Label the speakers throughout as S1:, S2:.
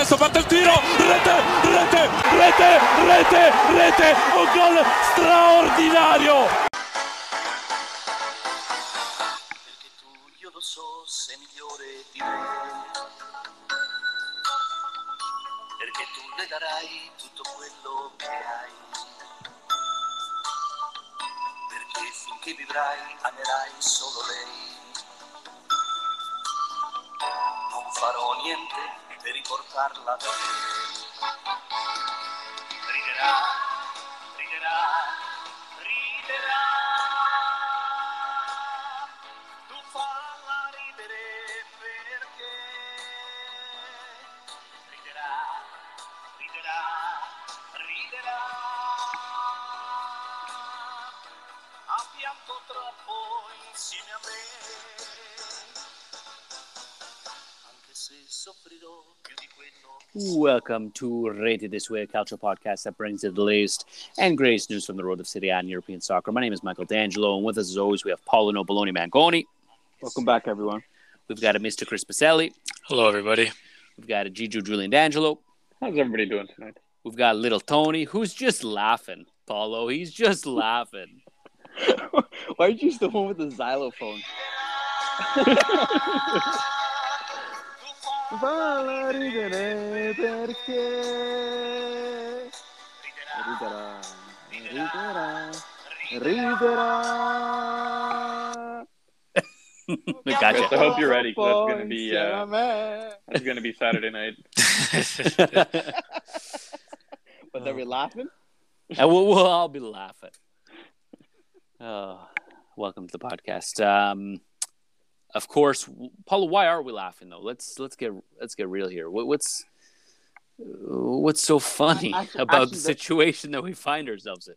S1: adesso parte il tiro, rete, rete, rete, rete, rete, un gol straordinario.
S2: Perché tu, io lo so, sei migliore di me. Perché tu le darai tutto quello che hai. Perché finché vivrai amerai solo lei. Non farò niente per riportarla da me. Riderà, riderà, riderà. Tu falla ridere perché riderà, riderà, riderà. Ha pianto troppo insieme a me. Anche se soffrirò
S3: Welcome to Rated This Way, a culture podcast that brings you the latest and greatest news from the road of City and European soccer. My name is Michael D'Angelo, and with us as always, we have Paulo Noboloni Mangoni.
S4: Welcome back, everyone.
S3: We've got a Mr. Chris Pacelli.
S5: Hello, everybody.
S3: We've got a Gigi Julian D'Angelo.
S4: How's everybody doing tonight?
S3: We've got little Tony, who's just laughing. Paulo, he's just laughing.
S4: Why aren't you the one with the xylophone? Falla ridere perché riderà, riderà, riderà.
S3: gotcha.
S6: I hope you're ready, 'cause that's gonna be, uh,
S4: Insieme.
S6: It's going to be Saturday night.
S4: Was are we laughing?
S3: and we'll, we'll all be laughing. Oh, welcome to the podcast. Um, of course, Paulo. Why are we laughing though? Let's let's get let's get real here. What, what's what's so funny
S4: Actually-
S3: about
S4: actually,
S3: the
S4: the-
S3: situation that we find ourselves in?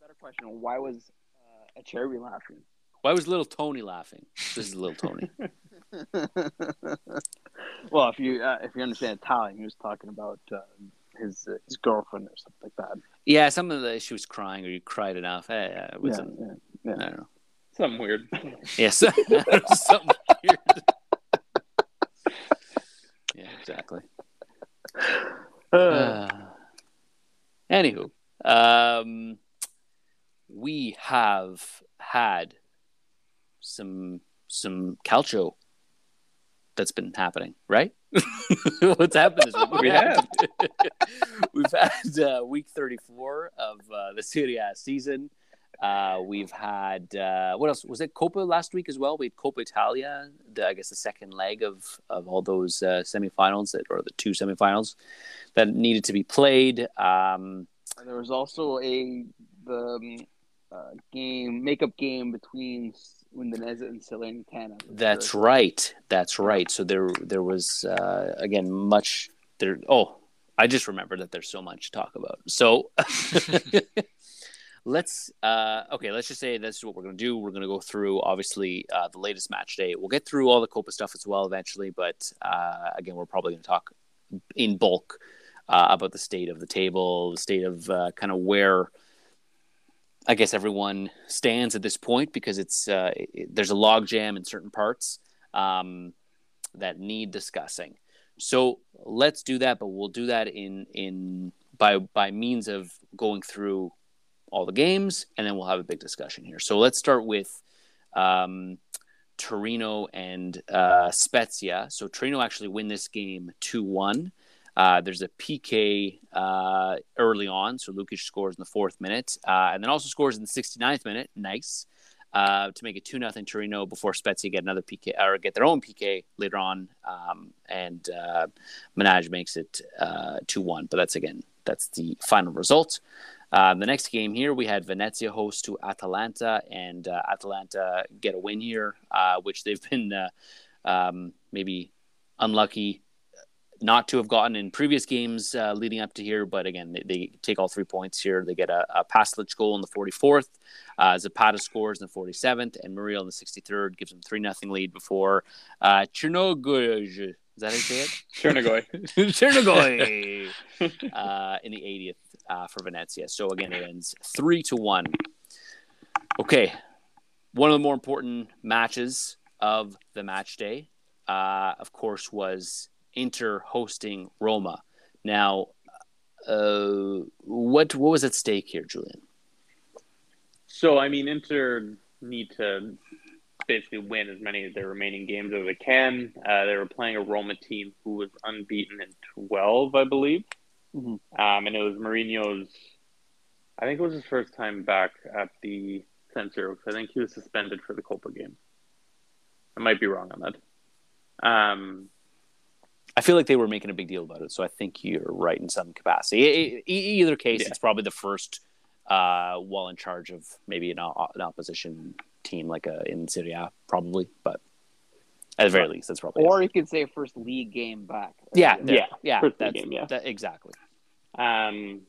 S4: Better question. Why was uh, a cherry laughing?
S3: Why was little Tony laughing? This is little Tony.
S4: well, if you uh, if you understand Italian, he was talking about uh, his uh, his girlfriend or something like that.
S3: yeah, some of the she was crying or you cried enough. It
S4: Yeah,
S3: wasn't.
S4: yeah, yeah.
S3: I don't know.
S6: Something weird.
S3: Yes, something weird. yeah, exactly.
S4: Uh,
S3: Uh, anywho, um, we have had some some calcio that's been happening, right? What's happened this week?
S6: We have.
S3: We've had uh, week 34 of uh, the Serie A season. Uh, we've had uh, what else? Was it Coppa last week as well? We had Coppa Italia, the, I guess the second leg of of all those uh, semifinals that, or the two semifinals that needed to be played. Um,
S4: there was also a the um, uh, game makeup game between Udinese and Salernitana.
S3: That's right. That's right. So there there was uh, again much there. Oh, I just remember that there's so much to talk about. So let's uh, okay. Let's just say this is what we're going to do. We're going to go through obviously uh, the latest match day. We'll get through all the Coppa stuff as well eventually, but uh, again, we're probably going to talk in bulk uh, about the state of the table, the state of uh, kind of where. I guess everyone stands at this point because it's uh, it, there's a logjam in certain parts um, that need discussing. So let's do that, but we'll do that in in by by means of going through all the games, and then we'll have a big discussion here. So let's start with um, Torino and uh, Spezia. So Torino actually win this game two one. Uh, there's a PK uh, early on, so Lukic scores in the fourth minute, uh, and then also scores in the 69th minute. Nice uh, to make it two nothing Torino before Spezia get another PK or get their own PK later on, um, and uh, Manaj makes it uh, two one. But that's again that's the final result. Um, the next game here, we had Venezia host to Atalanta, and uh, Atalanta get a win here, uh, which they've been uh, um, maybe unlucky not to have gotten in previous games uh, leading up to here. But again, they, they take all three points here. They get a, a goal in the 44th. Uh, Zapata scores in the 47th, and Muriel in the 63rd gives them 3 nothing lead before uh, Chernogoj. Is that how you say it?
S6: Chernigoy.
S3: Chernogoy uh, in the 80th uh, for Venezia. So again, it ends three to one. Okay, one of the more important matches of the match day, uh, of course, was Inter hosting Roma. Now, uh, what what was at stake here, Julian?
S6: So I mean, Inter need to basically win as many of their remaining games as they can. Uh, they were playing a Roma team who was unbeaten in twelve, I believe,
S4: Mhm.
S6: um, and it was Mourinho's. I think it was his first time back at the center because I think he was suspended for the Coppa game. I might be wrong on that. Um,
S3: I feel like they were making a big deal about it, so I think you're right in some capacity. E- e- either case,
S6: Yeah.
S3: it's probably the first uh, while in charge of maybe an, an opposition team like a, in Serie A, probably. But at the very least, that's probably
S4: Or you could say first league game back.
S3: yeah,
S6: Yeah.
S3: yeah, yeah.
S6: First
S3: That's,
S6: game, yeah.
S3: that- exactly.
S6: Um,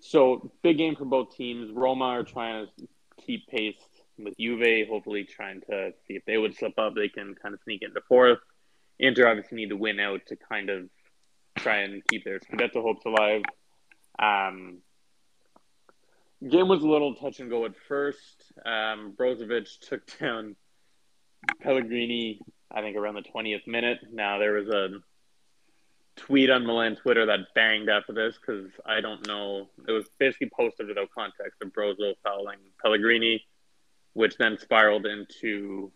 S6: so big game for both teams. Roma are trying to keep pace with Juve, hopefully trying to see if they would slip up, they can kind of sneak into fourth. Inter obviously need to win out to kind of try and keep their Scudetto hopes alive. Um, game was a little touch and go at first. Um, Brozovic took down Pellegrini, I think around the 20th minute. Now there was a tweet on Milan Twitter that banged after this because I don't know. It was basically posted without context of Brozo fouling Pellegrini, which then spiraled into,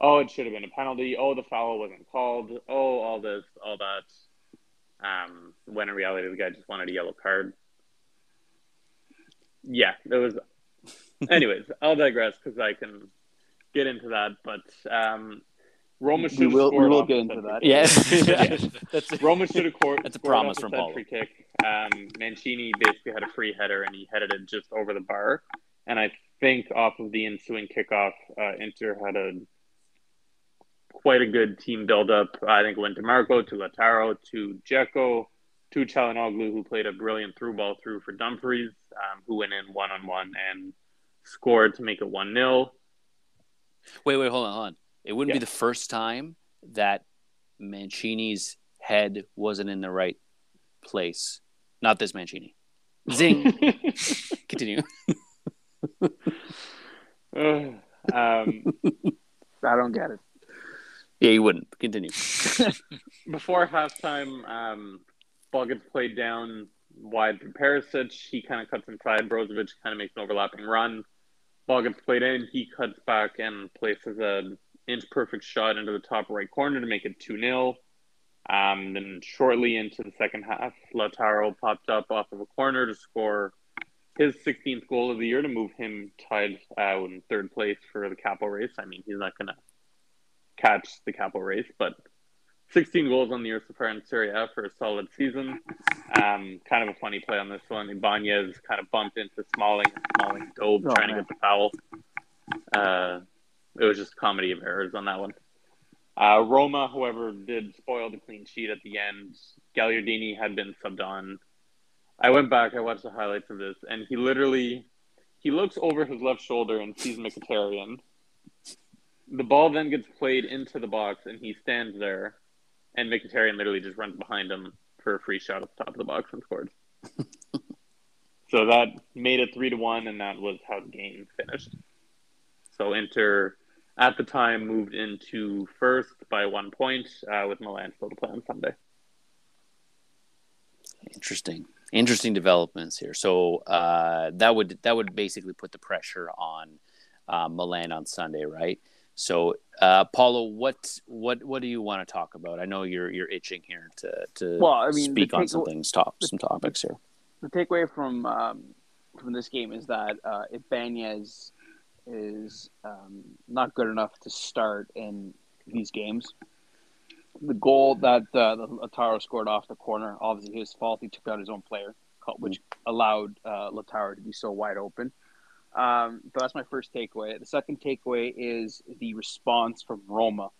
S6: oh, it should have been a penalty. Oh, the foul wasn't called. Oh, all this, all that. Um, when in reality, the guy just wanted a yellow card. Yeah, it was. Anyways, I'll digress because I can get into that. But um, Roma should
S4: we will, we will get into
S6: set
S4: that.
S3: Yeah, that's
S6: Roma should have scored.
S3: That's a promise from
S6: the
S3: Paulo.
S6: Kick. Um, Mancini basically had a free header and he headed it just over the bar. And I think off of the ensuing kickoff, uh, Inter had a quite a good team build up. I think it went to Marco, to Lautaro, to Dzeko, to Calhanoglu, who played a brilliant through ball through for Dumfries, um, who went in one on one and scored to make it one 0
S3: Wait, wait, hold on, hold on. It wouldn't be the first time that Mancini's head wasn't in the right place. Not this Mancini. Zing. Continue.
S6: um,
S4: I don't get it.
S3: Yeah, you wouldn't. Continue.
S6: before halftime, um, ball gets played down wide for Perisic. He kind of cuts inside. Brozovic kind of makes an overlapping run. Ball gets played in. He cuts back and places an inch perfect shot into the top right corner to make it 2 0. Um, then shortly into the second half, Lautaro popped up off of a corner to score his 16th goal of the year to move him tied uh, in third place for the Capo race. I mean, he's not going to catch the Capo race, but 16 goals on the year so far in Serie A for a solid season. Um, kind of a funny play on this one. Ibanez kind of bumped into Smalling. Smalling dove
S4: Oh,
S6: trying to get the foul. Uh, it was just comedy of errors on that one. Uh, Roma, however, did spoil the clean sheet at the end. Gagliardini had been subbed on. I went back, I watched the highlights of this, and he literally he looks over his left shoulder and sees Mkhitaryan. The ball then gets played into the box, and he stands there, and Mkhitaryan literally just runs behind him for a free shot at the top of the box and scores. so that made it three to one, and that was how the game finished. So Inter, at the time, moved into first by one point, uh, with Milan still to play on Sunday.
S3: Interesting. Interesting developments here. So uh, that would that would basically put the pressure on uh, Milan on Sunday, right? So, uh, Paulo, what what what do you want to talk about? I know you're you're itching here to to
S4: Well, I mean,
S3: speak on some things, top some topics here.
S4: the takeaway from um, from this game is that uh, Ibanez is um, not good enough to start in these games. The goal that uh, the Lautaro scored off the corner, obviously his fault. He took out his own player, which allowed uh, Lautaro to be so wide open. Um, but that's my first takeaway. The second takeaway is the response from Roma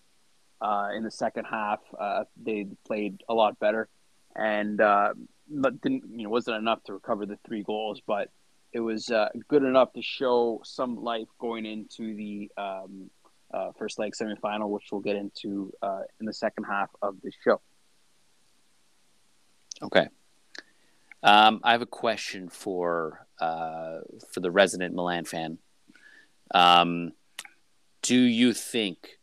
S4: uh, in the second half. Uh, they played a lot better, and uh, but didn't you know wasn't enough to recover the three goals, but it was uh, good enough to show some life going into the um, uh, first leg semifinal, which we'll get into uh, in the second half of the show.
S3: Okay. Um, I have a question for uh, for the resident Milan fan. Um, do you think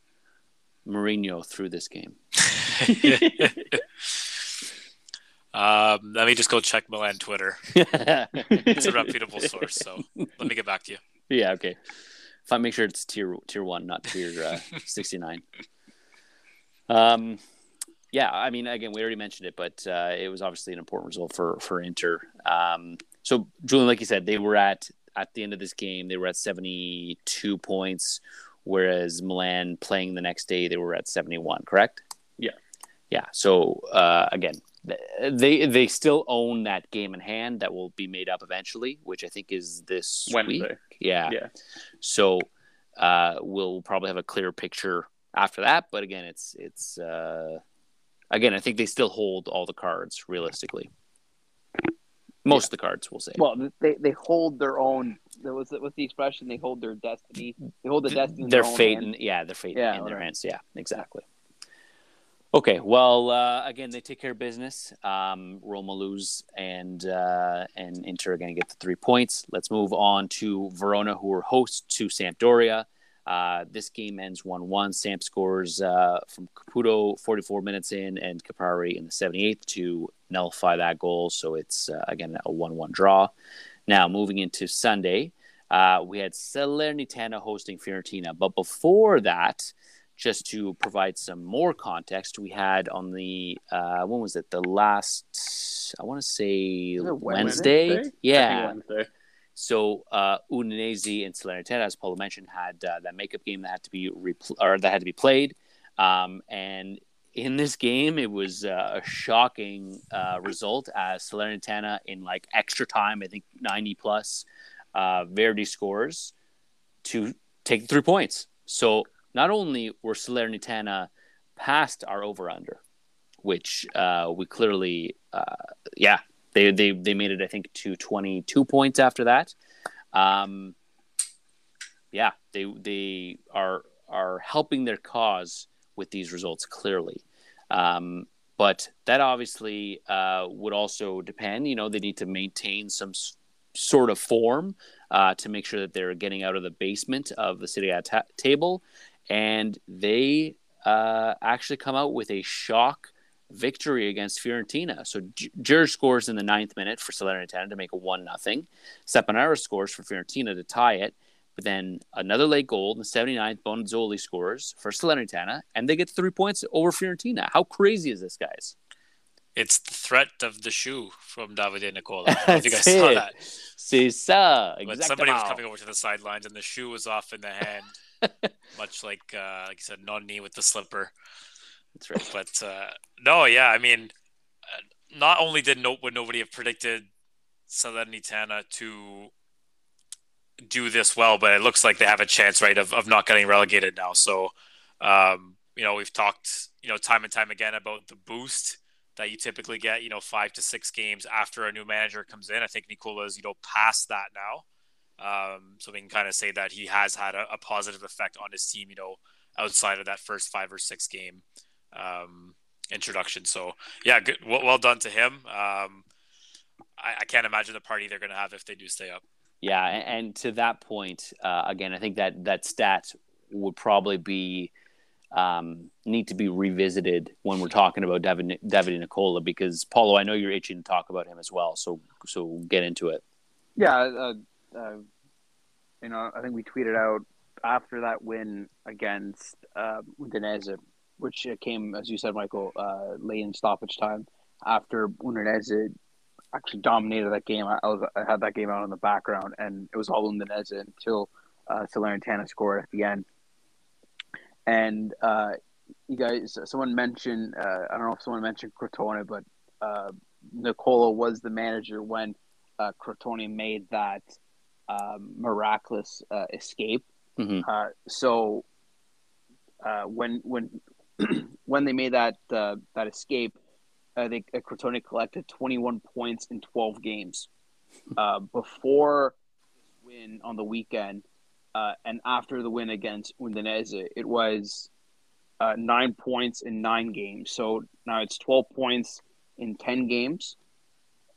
S3: Mourinho threw this game?
S5: Um, let me just go check Milan Twitter. It's a reputable source, so let me get back to you.
S3: Yeah, okay. If I make sure it's tier tier one, not tier uh, sixty nine. Um, yeah, I mean, again, we already mentioned it, but uh, it was obviously an important result for for Inter. Um, so, Julian, like you said, they were at at the end of this game, they were at seventy two points, whereas Milan playing the next day, they were at seventy one. Correct?
S6: Yeah.
S3: Yeah. So uh, again, they they still own that game in hand that will be made up eventually, which I think is this
S6: Wednesday.
S3: week. Yeah.
S6: Yeah.
S3: So uh, we'll probably have a clearer picture after that. But again, it's it's uh, again I think they still hold all the cards realistically. Most of the cards, we'll say.
S4: Well, they, they hold their own. There was what's the expression? They hold their destiny. They hold the destiny. in
S3: their
S4: their
S3: fate, in, yeah, their fate
S4: Yeah,
S3: in their
S4: whatever.
S3: hands. Yeah, exactly. Okay, well, uh, again, they take care of business. Um, Roma lose, and uh, and Inter are going to get the three points. Let's move on to Verona, who are hosts to Sampdoria. Uh, this game ends 1 1. Samp scores uh, from Caputo 44 minutes in and Caprari in the 78th to nullify that goal. So it's, uh, again, a 1 1 draw. Now, moving into Sunday, uh, we had Salernitana hosting Fiorentina. But before that, just to provide some more context, we had on the, uh, when was it? The last, I want to say Wednesday?
S6: Wednesday?
S3: Yeah.
S6: Wednesday.
S3: So uh, Udinese and Salernitana, as Paulo mentioned, had uh, that makeup game that had to be repl- or that had to be played. Um, and in this game, it was uh, a shocking uh, result as Salernitana in like extra time, I think ninety plus, uh, Verdi scores to take three points. So not only were Salernitana past our over under, which uh, we clearly, uh, yeah, they, they they made it I think to 22 points after that. Um, yeah, they they are are helping their cause with these results clearly. Um, but that obviously uh, would also depend. You know, they need to maintain some s- sort of form uh, to make sure that they're getting out of the basement of the City ta- table, and they uh, actually come out with a shock victory against Fiorentina. So J- scores in the ninth minute for Salernitana to make a one nothing. Stepanaro scores for Fiorentina to tie it. But then another late goal in the 79th, Bonazzoli scores for Salernitana, and they get three points over Fiorentina. How crazy is this, guys?
S5: It's the threat of the shoe from Davide Nicola. I don't know if you guys saw
S3: it.
S5: that.
S3: C'est ça.
S5: But somebody was coming over to the sidelines and the shoe was off in the hand, much like uh, like you said, Nonni with the slipper.
S3: That's right.
S5: But uh, no, yeah, I mean, uh, not only did no would nobody have predicted Salernitana to do this well, but it looks like they have a chance, right, of, of not getting relegated now. So, um, you know, we've talked, you know, time and time again about the boost that you typically get, you know, five to six games after a new manager comes in. I think Nicola's, you know, past that now. Um, so we can kind of say that he has had a, a positive effect on his team, you know, outside of that first five or six game um, introduction. So yeah, good, well, well done to him. Um, I, I can't imagine the party they're going to have if they do stay up.
S3: Yeah, and, to that point, uh, again, I think that that stat would probably be um, need to be revisited when we're talking about David David Nicola because Paulo, I know you're itching to talk about him as well. So so get into it.
S4: Yeah, uh, uh, you know, I think we tweeted out after that win against uh, Udinese, which uh, came, as you said, Michael, uh, late in stoppage time. After Udinese actually dominated that game, I, I was I had that game out in the background, and it was all Udinese until uh, Salernitana scored at the end. And uh, you guys, someone mentioned, uh, I don't know if someone mentioned Crotone, but uh, Nicola was the manager when uh, Crotone made that um, miraculous uh, escape.
S3: Mhm.
S4: Uh, so uh, when when when they made that uh, that escape, I think Crotone collected 21 points in 12 games. Uh, before win on the weekend, uh, and after the win against Udinese, it was uh, nine points in nine games. So now it's 12 points in 10 games.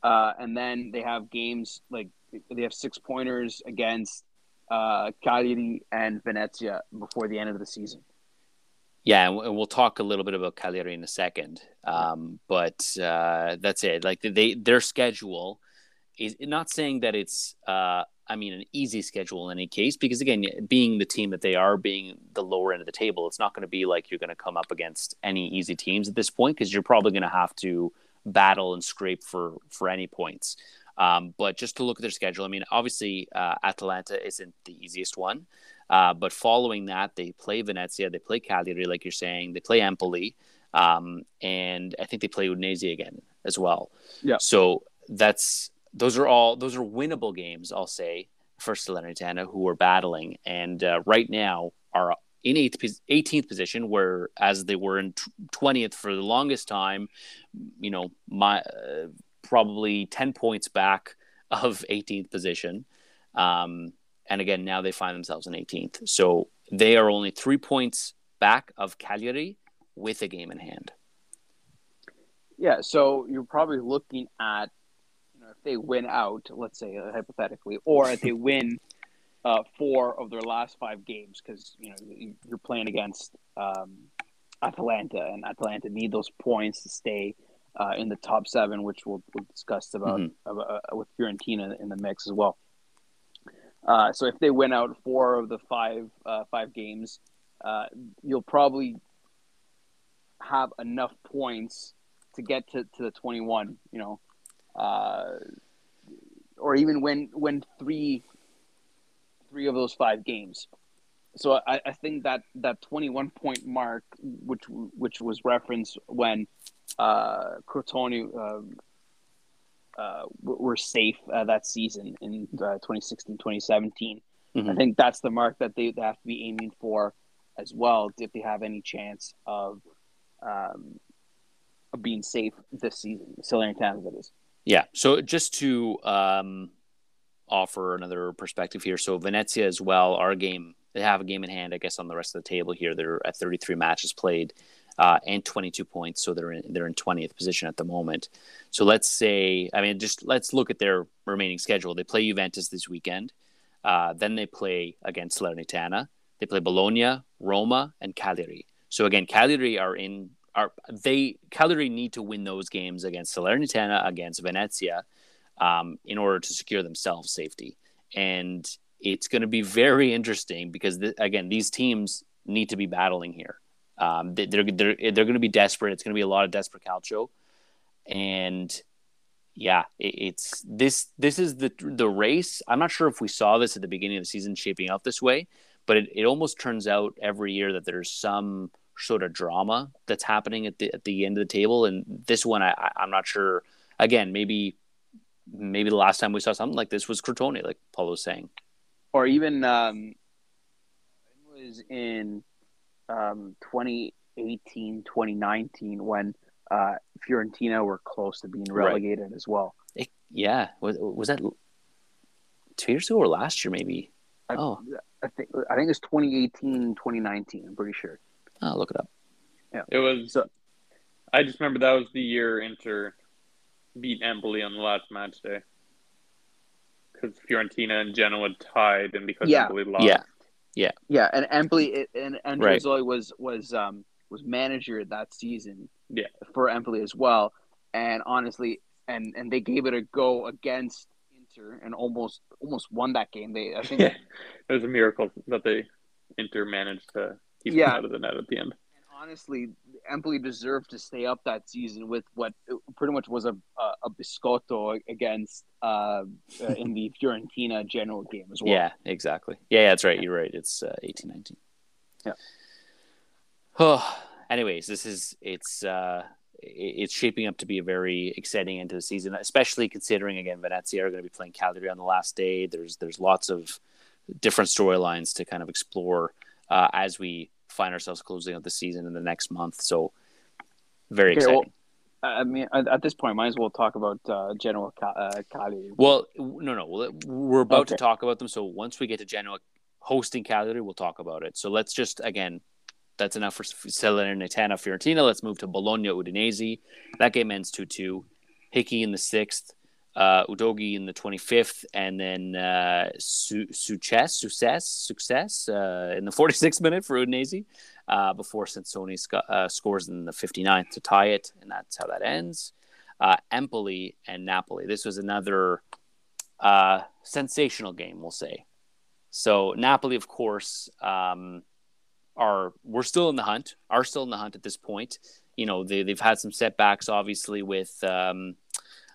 S4: Uh, and then they have games like they have six pointers against uh, Cagliari and Venezia before the end of the season.
S3: Yeah, and we'll talk a little bit about Cagliari in a second. Um, but uh, that's it. Like they, their schedule is not saying that it's, uh, I mean, an easy schedule in any case, because again, being the team that they are, being the lower end of the table, it's not going to be like you're going to come up against any easy teams at this point, because you're probably going to have to battle and scrape for for any points. Um, but just to look at their schedule, I mean, obviously uh, Atalanta isn't the easiest one. Uh, but following that, they play Venezia, they play Cagliari, like you're saying, they play Empoli, um, and I think they play Udinese again as well.
S4: Yeah.
S3: So that's those are all those are winnable games. I'll say for Salernitana, who are battling, and uh, right now are in eighth, 18th position, where as they were in twentieth for the longest time. You know, my uh, probably ten points back of 18th position. Um, and again, now they find themselves in 18th. So they are only three points back of Cagliari with a game in hand.
S4: Yeah, so you're probably looking at you know, if they win out, let's say uh, hypothetically, or if they win uh, four of their last five games, because you know you're playing against um, Atalanta, and Atalanta need those points to stay uh, in the top seven, which we'll, we'll discuss about,
S3: Mm-hmm.
S4: about uh, with Fiorentina in the mix as well. Uh, so if they win out four of the five uh, five games, uh, you'll probably have enough points to get to, to the 21, you know, uh, or even win win three three of those five games. So I, I think that that 21 point mark, which which was referenced when uh, Crotone um, uh, were safe uh, that season in uh, 2016 2017.
S3: Mhm.
S4: I think that's the mark that they, they have to be aiming for as well if they have any chance of um, of being safe this season. Salernitana, that is.
S3: Yeah. So just to um, offer another perspective here, so Venezia as well, our game, they have a game in hand, I guess, on the rest of the table here. They're at 33 matches played uh, and 22 points, so they're in, they're in 20th position at the moment. So let's say, I mean, just let's look at their remaining schedule. They play Juventus this weekend. Uh, then they play against Salernitana. They play Bologna, Roma, and Cagliari. So again, Cagliari are in are they Cagliari need to win those games against Salernitana, against Venezia, um, in order to secure themselves safety. And it's going to be very interesting because th- again, these teams need to be battling here. Um, they, they're they're they're going to be desperate. It's going to be a lot of desperate calcio, and yeah, it, it's this this is the the race. I'm not sure if we saw this at the beginning of the season shaping up this way, but it, it almost turns out every year that there's some sort of drama that's happening at the at the end of the table. And this one, I, I I'm not sure. Again, maybe maybe the last time we saw something like this was Crotone, like Paul was saying.
S4: Or even um, was in um, 2018, 2019 when uh, Fiorentina were close to being
S3: Right.
S4: relegated as well.
S3: It, yeah, was was that two years ago or last year? Maybe.
S4: I,
S3: Oh.
S4: I think I think it's 2018, 2019. I'm pretty sure.
S3: Oh, look it up.
S6: Yeah, it was.
S4: So-
S6: I just remember that was the year Inter beat Empoli on the last match day because Fiorentina and Genoa tied, and because
S4: Yeah.
S6: Empoli lost.
S3: Yeah.
S4: Yeah, yeah, and Empoli and and
S3: Right.
S4: Was was um was manager that season.
S6: Yeah.
S4: for Empoli as well. And honestly, and and they gave it a go against Inter and almost almost won that game. They I think
S6: Yeah. It was a miracle that they Inter managed to keep
S4: Yeah.
S6: them out of the net at the end.
S4: Honestly, Empoli deserved to stay up that season with what pretty much was a a, a biscotto against uh, uh, in the Fiorentina general game as well.
S3: Yeah, exactly. Yeah, that's right. You're right. It's uh, eighteen nineteen.
S4: Yeah.
S3: Oh, anyways, this is it's uh, it's shaping up to be a very exciting end to the season, especially considering again Venezia are going to be playing Cagliari on the last day. There's there's lots of different storylines to kind of explore uh, as we find ourselves closing out the season in the next month. So very
S4: Okay,
S3: exciting.
S4: well, I mean, at, this point, might as well talk about uh, Genoa uh, Cagliari.
S3: Well, no, no. We're about to talk about them. So once we get to Genoa hosting Cagliari, we'll talk about it. So let's just again, that's enough for Salernitana, Fiorentina. Let's move to Bologna, Udinese. That game ends two two. Hickey in the sixth, uh, Udogie in the twenty fifth, and then uh, Su- Success, Success, Success uh, in the forty sixth minute for Udinese. uh, before Sansone sc- uh, scores in the 59th to tie it, and that's how that ends. Uh, Empoli and Napoli. This was another uh, sensational game, we'll say. So Napoli, of course, um, are we're still in the hunt. Are still in the hunt at this point. You know, they they've had some setbacks, obviously, with um,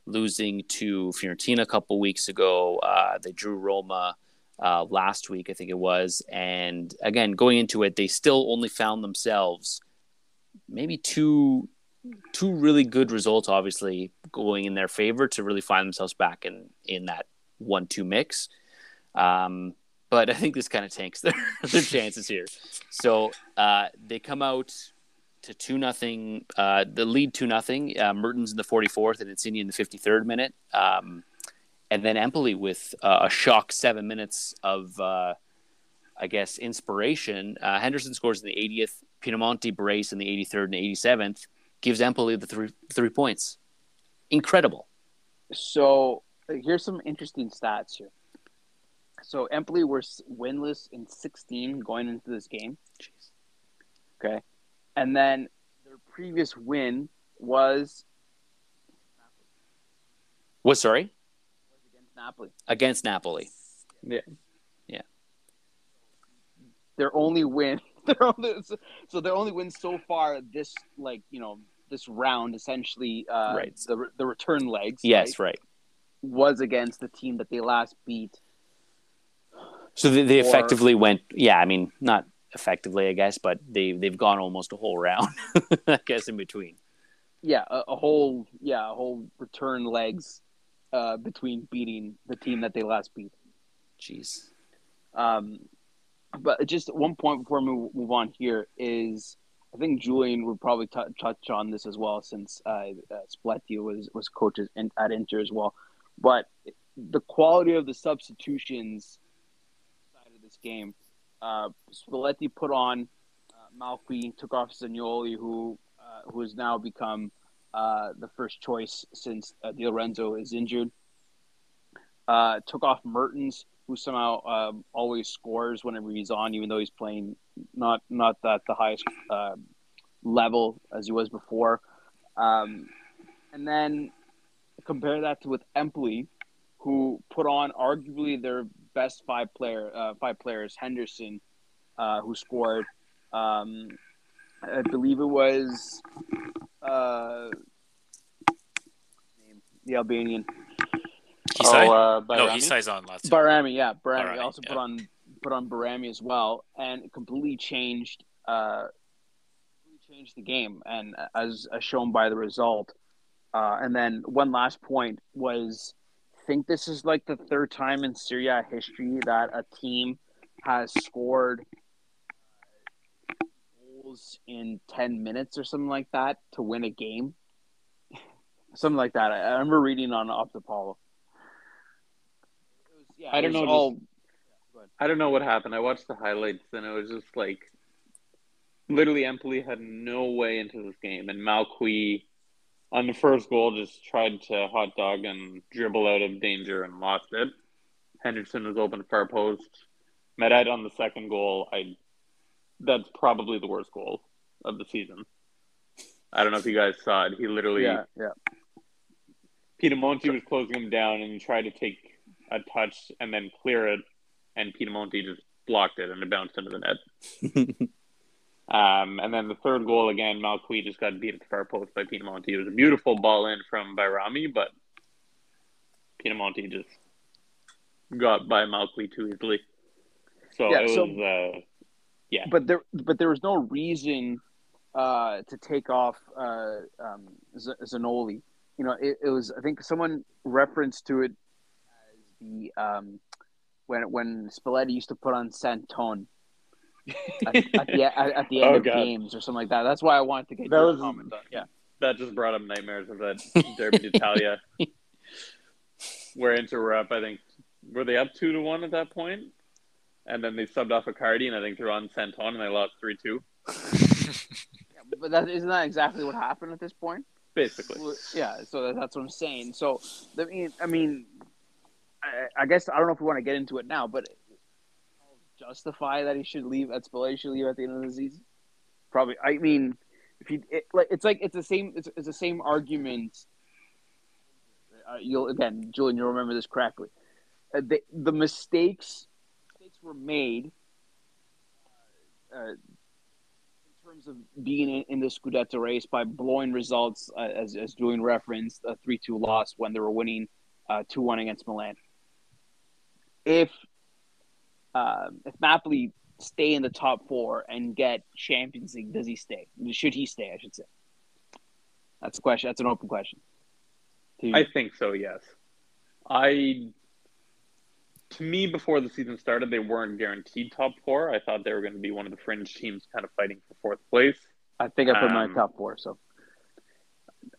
S3: losing to Fiorentina a couple weeks ago. Uh, they drew Roma uh, last week, I think it was, and again going into it, they still only found themselves maybe two two really good results, obviously going in their favor to really find themselves back in in that one two mix. Um, but I think this kind of tanks their their chances here. So uh, they come out to two nothing. Uh, the lead two nothing. Uh, Mertens in the forty fourth and Insigne in the fifty third minute. Um, and then Empoli with uh, a shock seven minutes of, uh, I guess, inspiration. Uh, Henderson scores in the 80th. Pinamonti brace in the 83rd and 87th gives Empoli the three three points. Incredible.
S4: So here's some interesting stats here. So Empoli were winless in 16 going into this game. Jeez. Okay, and then their previous win was
S3: What? Sorry,
S4: was against Napoli.
S3: against Napoli.
S6: Yeah. Yeah.
S4: Their only win, their only, so, so their only win so far this like you know this round essentially uh,
S3: Right.
S4: the the return legs
S3: Yes,
S4: right,
S3: right.
S4: was against the team that they last beat
S3: So they, they
S4: Or-
S3: effectively went. Yeah, I mean, not effectively, I guess, but they they've gone almost a whole round, I guess, in between.
S4: yeah, a, a whole yeah, a whole return legs uh, between beating the team that they last beat.
S3: Jeez.
S4: Um, but just one point before we move, move on here is I think Julian would probably t- touch on this as well since uh, uh, was was coaches in, at Inter as well. But the quality of the substitutions side of this game, uh, Spalletti put on uh, Malcuit, took off Zanoli, who uh, who has now become uh, the first choice since uh, Di Lorenzo is injured. Uh, took off Mertens, who somehow um, always scores whenever he's on, even though he's playing not not at the highest uh, level as he was before. Um, and then compare that to with Empoli, who put on arguably their best five player uh, five players, Henderson, uh, who scored. Um, I believe it was uh, the Albanian
S5: Isai?
S6: Oh, uh,
S5: no,
S6: Bajrami?
S5: Isai's on lots.
S4: Barami, yeah, Barami.
S5: Barami,
S4: also
S5: yeah.
S4: put on put on Barami as well, and completely changed uh, changed the game, and as, as shown by the result. Uh, and then one last point was, I think this is like the third time in Serie A history that a team has scored goals in ten minutes or something like that to win a game. something like that. I, I remember reading on was- yeah,
S6: I don't know,
S4: All,
S6: I don't know what happened. I watched the highlights and it was just like literally Empoli had no way into this game and Malcuit on the first goal just tried to hot dog and dribble out of danger and lost it. Henderson was open far post. Medad on the second goal, I that's probably the worst goal of the season. I don't know if you guys saw it. He literally
S4: yeah, yeah.
S6: Pinamonti was closing him down and tried to take a touch and then clear it, and Pinamonti just blocked it and it bounced into the net. um, and then the third goal again, Malcuit just got beat at the far post by Pinamonti. It was a beautiful ball in from Bajrami, but Pinamonti just got by Malcuit too easily. So
S4: Yeah,
S6: it
S4: so-
S6: uh, yeah.
S4: But there, but there was no reason uh, to take off uh, um, Z- Zanoli. You know, it, it was. I think someone referenced to it as the um, when when Spalletti used to put on Santon at, at the at, at the end
S6: Oh,
S4: of
S6: God.
S4: games or something like that. That's why I wanted to get
S6: That
S4: your
S6: was-
S4: comment on. Yeah,
S6: that just brought up nightmares of that Derby d'Italia, where Inter were up. I think were they up two to one at that point, and then they subbed off Icardi, and I think they're on Santon, and they lost three two.
S4: Yeah, but that isn't that exactly what happened at this point.
S6: Basically,
S4: Yeah, so that- that's what I'm saying. So, I mean, I mean, I, I guess I don't know if we want to get into it now, but justify that he should leave at Spalletti should leave at the end of the season. probably. I mean, if you it, like, it's like it's the same. It's, it's the same argument. Uh, you'll again, Julian. You'll remember this correctly. Uh, the the mistakes mistakes were made. Uh, in terms of being in, in the Scudetto race by blowing results, uh, as as Julian referenced, a three two loss when they were winning uh, two one against Milan. If um, if Napoli stay in the top four and get Champions League, does he stay? Should he stay? I should say. That's a question. That's an open question.
S6: I think so. Yes. I. To me, before the season started, they weren't guaranteed top four. I thought they were going to be one of the fringe teams, kind of fighting for fourth place.
S4: I think I put my
S6: um,
S4: top four. So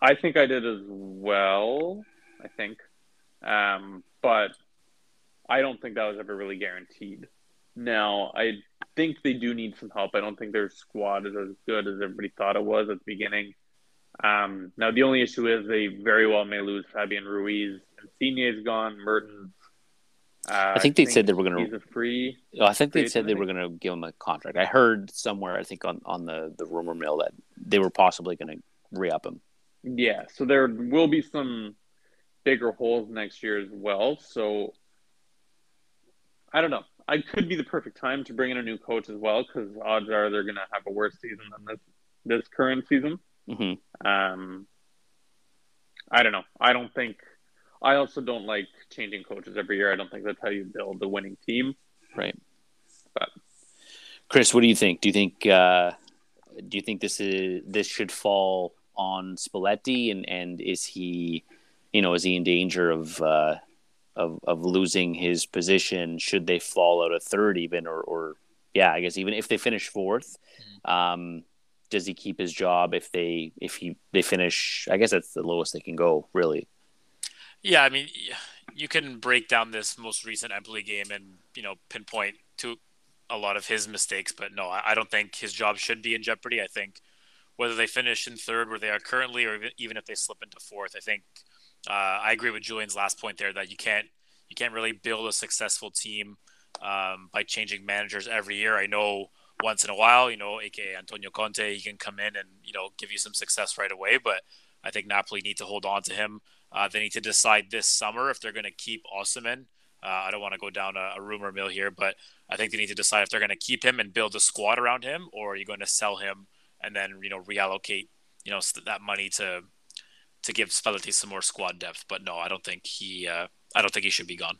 S6: I think I did as well. I think, um, but I don't think that was ever really guaranteed. Now, I think they do need some help. I don't think their squad is as good as everybody thought it was at the beginning. Um, now, the only issue is they very well may lose Fabian Ruiz. Insigne's gone. Mertens. Uh,
S3: I think they said they were gonna-
S6: He's a free.
S3: Oh, I think they said they were going to give him a contract. I heard somewhere, I think on, on the, the rumor mill, that they were possibly going to re up him.
S6: Yeah, so there will be some bigger holes next year as well. So I don't know. I could be the perfect time to bring in a new coach as well because odds are they're going to have a worse season than this this current season.
S3: hmm
S6: Um, I don't know. I don't think. I also don't like changing coaches every year. I don't think that's how you build a winning team.
S3: Right.
S6: But
S3: Chris, what do you think? Do you think uh, do you think this is this should fall on Spalletti and and is he, you know, is he in danger of uh, of of losing his position should they fall out of third even or or yeah, I guess even if they finish fourth, um, does he keep his job if they if he they finish? I guess that's the lowest they can go, really.
S5: Yeah, I mean, you can break down this most recent Empoli game and you know pinpoint to a lot of his mistakes, but no, I don't think his job should be in jeopardy. I think whether they finish in third where they are currently, or even if they slip into fourth, I think uh, I agree with Julian's last point there that you can't you can't really build a successful team um, by changing managers every year. I know once in a while, you know, aka Antonio Conte, he can come in and you know give you some success right away, but I think Napoli need to hold on to him. Uh, they need to decide this summer if they're going to keep Osimhen. Uh, I don't want to go down a, a rumor mill here, but I think they need to decide if they're going to keep him and build a squad around him, or are you going to sell him and then you know reallocate you know that money to to give Spalletti some more squad depth. But no, I don't think he uh, I don't think he should be gone.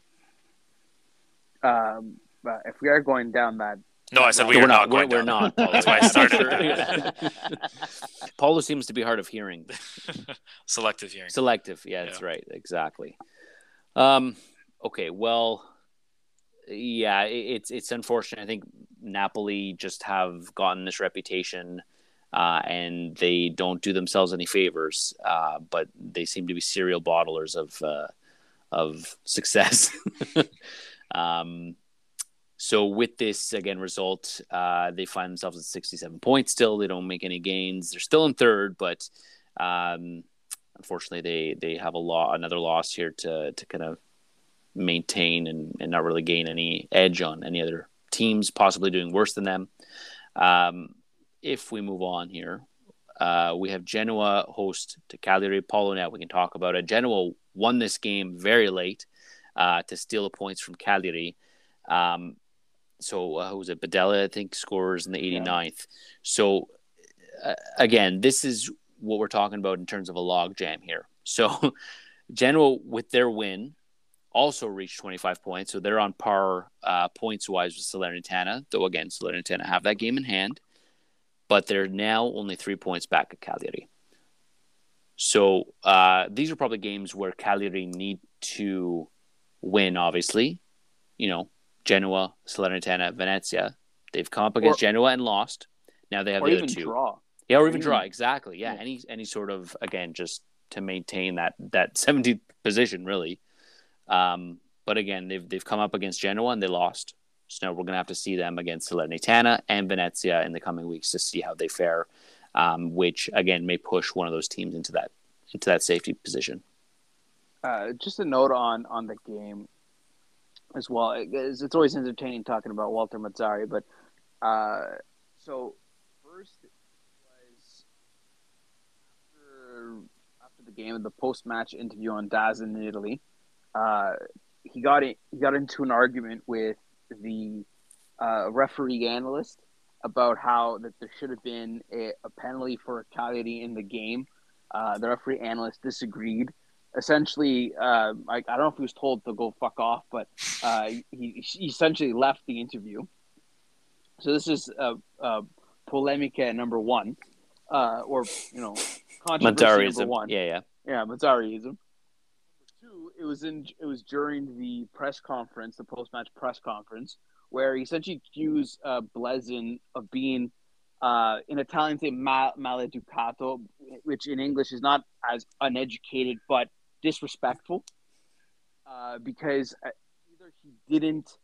S4: um, but if we are going down that,
S5: No, I said
S4: No,
S5: we
S3: we're
S5: are not.
S3: not. We're,
S5: going
S3: we're not. Paulo.
S5: That's why I started.
S3: Paulo seems to be hard of hearing.
S5: Selective hearing.
S3: Selective. Yeah, that's
S5: Yeah.
S3: right. Exactly. Um, okay. Well, yeah, it, it's it's unfortunate. I think Napoli just have gotten this reputation, uh, and they don't do themselves any favors. Uh, but they seem to be serial bottlers of uh, of success. um, so with this again result, uh, they find themselves at 67 points. Still, they don't make any gains. They're still in third, but um, unfortunately, they they have a law another loss here to to kind of maintain and, and not really gain any edge on any other teams possibly doing worse than them. Um, if we move on here, uh, we have Genoa host to Cagliari. Paulo now we can talk about it. Genoa won this game very late uh, to steal the points from Cagliari. Um, so uh, who was it? Badelj, I think, scores in the 89th. So uh, again, this is what we're talking about in terms of a log jam here. So Genoa, with their win, also reached 25 points. So they're on par uh, points wise with Salernitana, though again, Salernitana have that game in hand, but they're now only three points back at Cagliari. So uh, these are probably games where Cagliari need to win, obviously. You know, Genoa, Salernitana, Venezia. They've come up against
S4: Or-
S3: Genoa and lost. Now they have the
S4: even
S3: other two.
S4: draw.
S3: Yeah, or even
S4: Mm.
S3: draw. Exactly. Yeah.
S4: Yeah.
S3: Any any sort of again just to maintain that that 70th position really. Um, but again, they've they've come up against Genoa and they lost. So we're going to have to see them against Salernitana and Venezia in the coming weeks to see how they fare, um, which again may push one of those teams into that into that safety position.
S4: Uh, just a note on on the game as well. It's, it's always entertaining talking about Walter Mazzarri, but uh, so first was after, after the game, the post match interview on Daz in Italy. Uh, he got in, he got into an argument with the uh, referee analyst about how that there should have been a, a penalty for a Cagliari in the game. Uh, the referee analyst disagreed. Essentially, uh, I, I don't know if he was told to go fuck off, but uh, he, he essentially left the interview. So this is uh, uh, polemica number one, uh, or you know, controversy number one.
S3: Yeah, yeah.
S4: Yeah, Mazzarism. It was in it was during the press conference, the post match press conference, where he essentially accused uh, Blessin of being uh, in Italian say mal- maleducato, which in English is not as uneducated but disrespectful, uh, because uh, either he didn't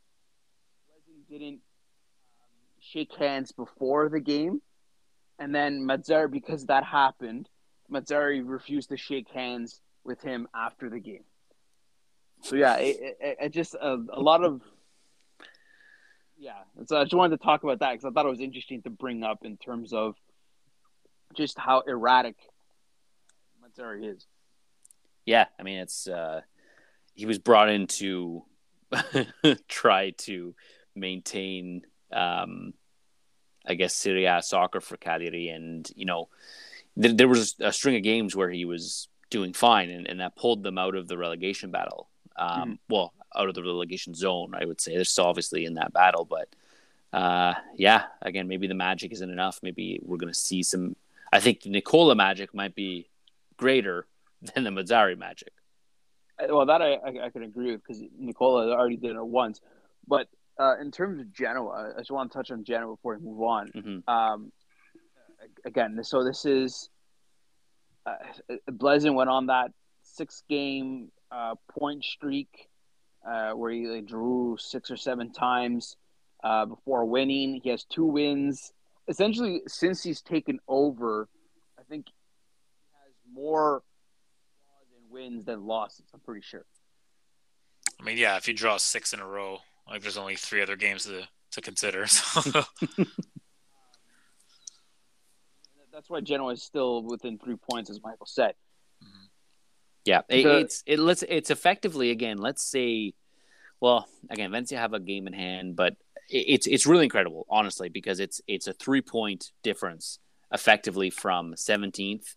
S4: Blessin didn't um, shake hands before the game, and then Mazzarri because that happened, Mazzarri refused to shake hands with him after the game. So yeah, it, it, it just a, a lot of yeah. So I just wanted to talk about that because I thought it was interesting to bring up in terms of just how erratic Mazzarri is.
S3: Yeah, I mean it's uh he was brought in to try to maintain um I guess Serie A soccer for Cagliari and you know th- there was a string of games where he was doing fine and, and that pulled them out of the relegation battle. Um well out of the relegation zone, I would say. They're still obviously in that battle, but uh yeah, again maybe the magic isn't enough. Maybe we're gonna see some I think Nicola magic might be greater than the Mazzarri magic.
S4: Well, that I, I, I can agree with because Nicola already did it once. But uh, in terms of Genoa, I just want to touch on Genoa before we move on.
S3: hmm
S4: Um, again, so this is uh, went on that six game uh, point streak uh, where he like, drew six or seven times uh, before winning. He has two wins. Essentially, since he's taken over, I think he has more draws and wins than losses. I'm pretty sure.
S5: I mean, yeah, if you draw six in a row, like there's only three other games to to consider. So
S4: That's why Genoa is still within three points, as Michael said.
S3: Yeah, it,
S4: The-
S3: it's it let's it's effectively again. Let's say, well, again, Venezia have a game in hand, but it, it's it's really incredible, honestly, because it's it's a three point difference effectively from seventeenth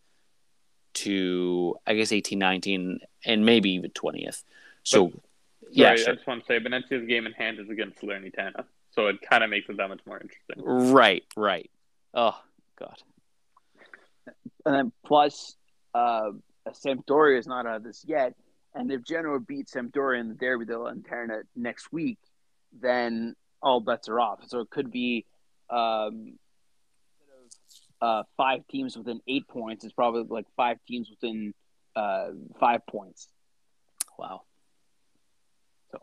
S3: to I guess 18, 19, and maybe even twentieth. So, yeah,
S6: Sorry,
S3: sure.
S6: I just want to say Venezia's game in hand is against Salernitana, so it kind of makes it that much more interesting.
S3: right, right. Oh God,
S4: And then plus, uh, Sampdoria is not out of this yet. And if Genoa beats Sampdoria in the Derby della Lanterna next week, then all bets are off. So it could be um, instead of uh, five teams within eight points, it's probably like five teams within uh, five points.
S3: wow.
S4: So-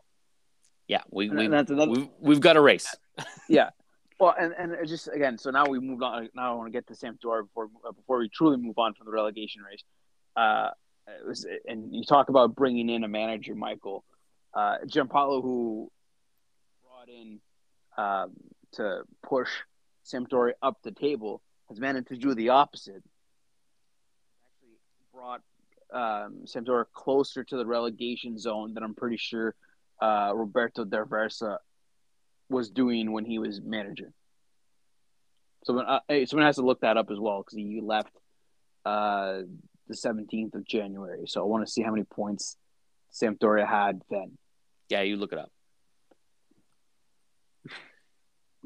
S3: yeah, we, we,
S4: another,
S3: we've, we've got a race. Yeah.
S4: Well, and, and just again, so now we moved on. Now I want to get to Sampdoria before before we truly move on from the relegation race. Uh, was, and you talk about bringing in a manager, Michael uh, Giampaolo, who brought in um, to push Sampdoria up the table, has managed to do the opposite. Actually, brought um, Sampdoria closer to the relegation zone than I'm pretty sure uh, Roberto D'Aversa was doing when he was manager. Someone, uh, someone has to look that up as well because he left uh, the 17th of January. So I want to see how many points Sampdoria had then.
S3: Yeah, you look it up.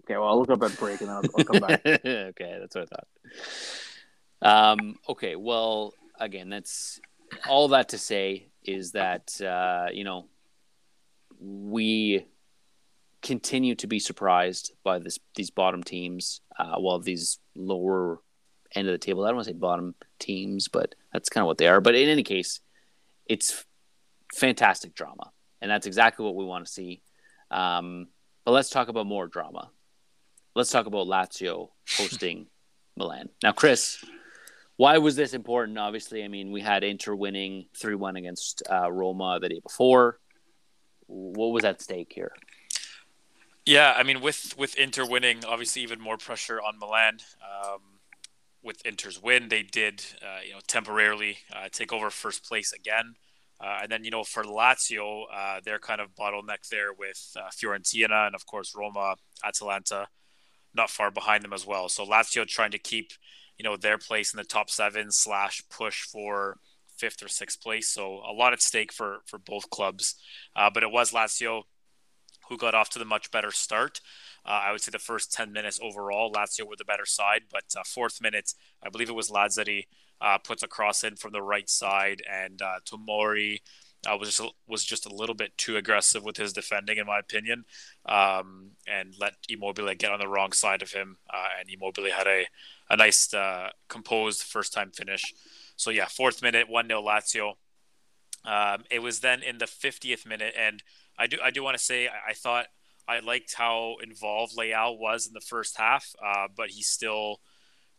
S4: Okay, well, I'll look up at break and then I'll, I'll come back.
S3: okay, that's what I thought. Um, okay, well, again, that's all that to say is that uh, you know we continue to be surprised by this these bottom teams, uh, while these lower end of the table. I don't want to say bottom teams, but that's kind of what they are. But in any case, it's fantastic drama, and that's exactly what we want to see. Um, but let's talk about more drama let's talk about Lazio hosting Milan. Now, Chris, why was this important? Obviously, I mean, we had Inter winning 3 1 against uh, Roma the day before. What was at stake here?
S5: yeah, I mean, with with Inter winning, obviously even more pressure on Milan. Um, with Inter's win, they did uh, you know temporarily uh, take over first place again. Uh, and then you know for Lazio, they're kind of bottleneck there with Fiorentina and of course Roma, Atalanta, not far behind them as well. So Lazio trying to keep you know their place in the top seven slash push for fifth or sixth place. So a lot at stake for for both clubs. Uh, but it was Lazio who got off to the much better start. Uh, I would say the first 10 minutes overall, Lazio were the better side, but uh, fourth minute, I believe it was Lazzari uh, puts a cross in from the right side, and uh, Tomori uh, was just was just a little bit too aggressive with his defending, in my opinion, um, and let Immobile get on the wrong side of him, uh, and Immobile had a a nice composed first time finish. So yeah, fourth minute, one 0 Lazio. Um, it was then in the 50th minute, and I do I do want to say I, I, thought I liked how involved Leao was in the first half, uh, but he still,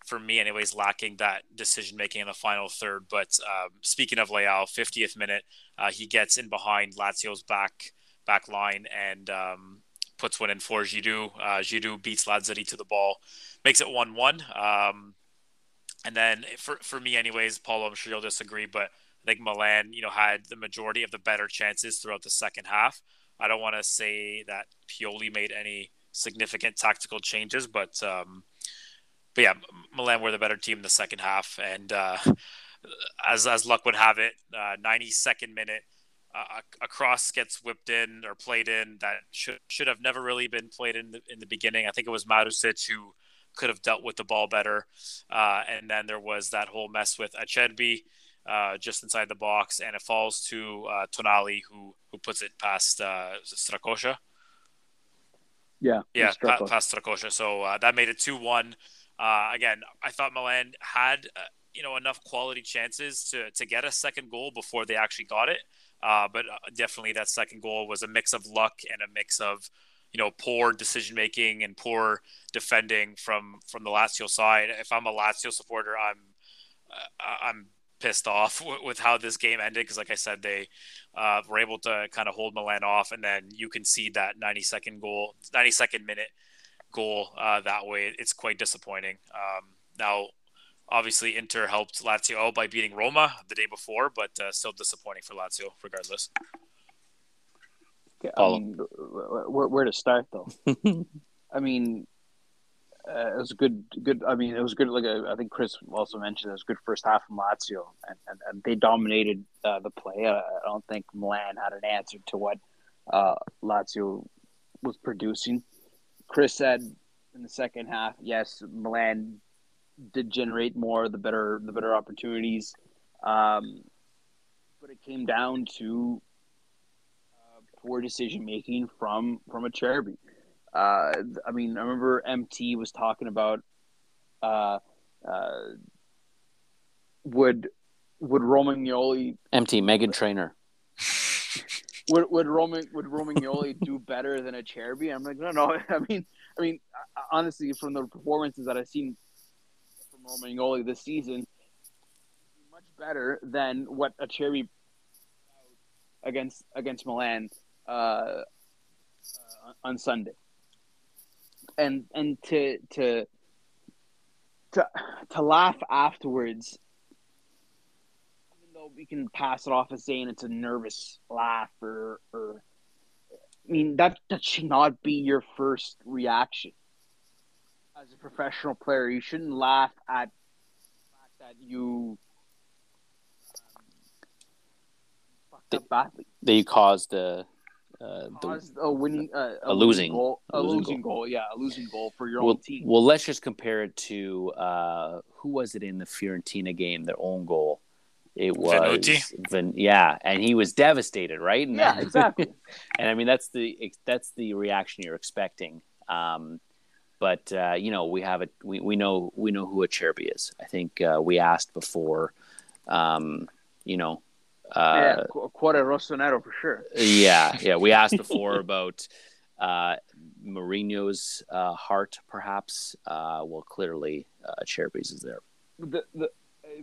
S5: for me anyways, lacking that decision making in the final third. But um, speaking of Leao, 50th minute, uh, he gets in behind Lazio's back back line and um, puts one in for Giroud. Uh, Giroud beats Lazzari to the ball, makes it one one. Um, and then for for me anyways, Paulo, I'm sure you'll disagree, but I think Milan, you know, had the majority of the better chances throughout the second half. I don't want to say that Pioli made any significant tactical changes, but um, but yeah, Milan were the better team in the second half, and uh, as as luck would have it, uh, 92nd minute, uh, a cross gets whipped in or played in that should should have never really been played in the, in the beginning. I think it was Marusic who could have dealt with the ball better, uh, and then there was that whole mess with Acerbi uh, just inside the box, and it falls to uh, Tonali, who who puts it past uh, Strakosha.
S4: Yeah,
S5: yeah, pa- past Strakosha. So uh, that made it two one. Uh, again, I thought Milan had uh, you know enough quality chances to to get a second goal before they actually got it. Uh, but definitely that second goal was a mix of luck and a mix of you know poor decision making and poor defending from from the Lazio side. If I'm a Lazio supporter, I'm I'm pissed off with, with how this game ended because, like I said, they uh, were able to kind of hold Milan off, and then you can see that 90 second goal, 90 second minute goal uh, that way. It's quite disappointing. Um, now, obviously, Inter helped Lazio by beating Roma the day before, but uh, still disappointing for Lazio regardless.
S4: Yeah, I mean, where, where to start though? I mean, uh, it was a good, good. I mean, it was good. Like uh, I think Chris also mentioned, it was a good first half from Lazio, and, and, and they dominated uh, the play. I, don't think Milan had an answer to what uh, Lazio was producing. Chris said in the second half, yes, Milan did generate more, the better, the better opportunities, um, but it came down to uh, poor decision making from from a Acerbi. Uh, I mean, I remember MT was talking about uh, uh, would would Romagnoli
S3: MT Meghan Trainor
S4: would would Roman would Romagnoli do better than Acerbi? I'm like, no, no. I mean, I mean, honestly, from the performances that I've seen from Romagnoli this season, much better than what Acerbi against against Milan uh, uh, on Sunday and and to to to to laugh afterwards even though we can pass it off as saying it's a nervous laugh or or I mean that that should not be your first reaction. As a professional player you shouldn't laugh at the fact that you um, fucked up badly.
S3: that you caused a uh,
S4: the, a winning, uh,
S3: a, a, losing
S4: goal, a, losing, losing goal. goal. yeah, a losing goal for your
S3: well,
S4: own team.
S3: Well, let's just compare it to uh, who was it in the Fiorentina game? Their own goal. It was Van, yeah, and he was devastated, right? And
S4: yeah, exactly.
S3: and I mean, that's the that's the reaction you're expecting. Um, but uh, you know, we have it. We, we know we know who Acerbi is. I think uh, we asked before. Um, you know,
S4: uh, yeah, Cuore Rossonero for sure.
S3: Yeah, yeah. We asked before about uh, Mourinho's uh, heart, perhaps. Uh, well, clearly, uh, Acerbi's is there.
S4: The, the,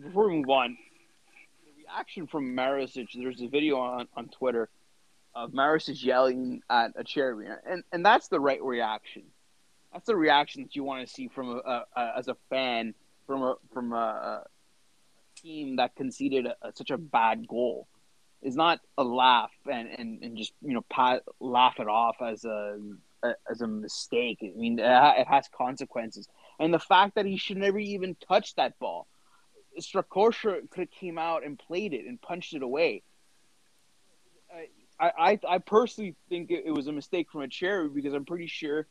S4: before we move on, the reaction from Marusic, there's a video on, on Twitter of Marusic yelling at Acerbi, and, and that's the right reaction. That's the reaction that you want to see from a, a, a as a fan from a from a, a team that conceded a, such a bad goal is not a laugh and, and, and just you know pat, laugh it off as a, a as a mistake. I mean, it, has consequences, and the fact that he should never even touch that ball. Strakosha could have came out and played it and punched it away. I, I, I personally think it, was a mistake from Acerbi because I'm pretty sure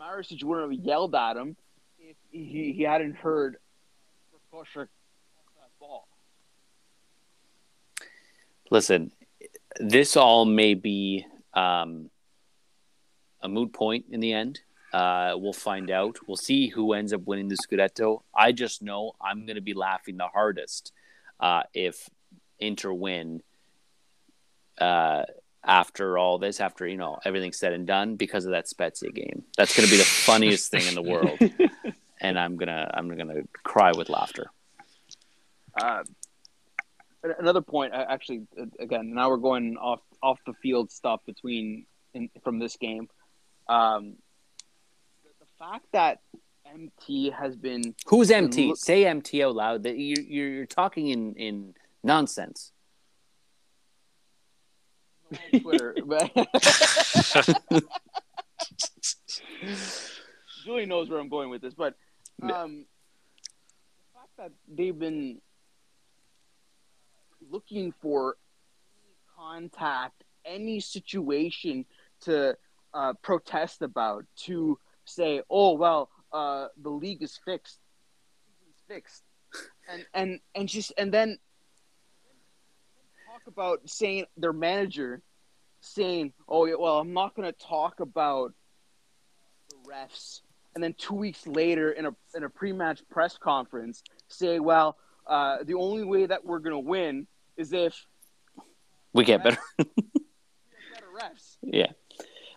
S4: Marusic wouldn't have yelled at him if he, he hadn't heard Strakosha ball.
S3: Listen, this all may be um, a moot point in the end. Uh, we'll find out. We'll see who ends up winning the Scudetto. I just know I'm going to be laughing the hardest uh, if Inter win uh, after all this, after you know everything's said and done, because of that Spezia game. That's going to be the funniest thing in the world, and I'm gonna I'm gonna cry with laughter.
S4: Uh, another point, actually, again, now we're going off off the field stuff between in, from this game. Um, the fact that MT has been
S3: who's MT? Look- Say MT out loud. That you you're, you're talking in in nonsense.
S4: Twitter, but Julie knows where I'm going with this. But um, the fact that they've been looking for contact, any situation to uh, protest about, to say, "Oh well, uh, the league is fixed, it's fixed," and and and just and then talk about saying their manager saying, "Oh yeah, well, I'm not going to talk about the refs," and then two weeks later in a in a pre-match press conference say, "Well, uh, the only way that we're going to win is if
S3: we get better. better refs." Yeah.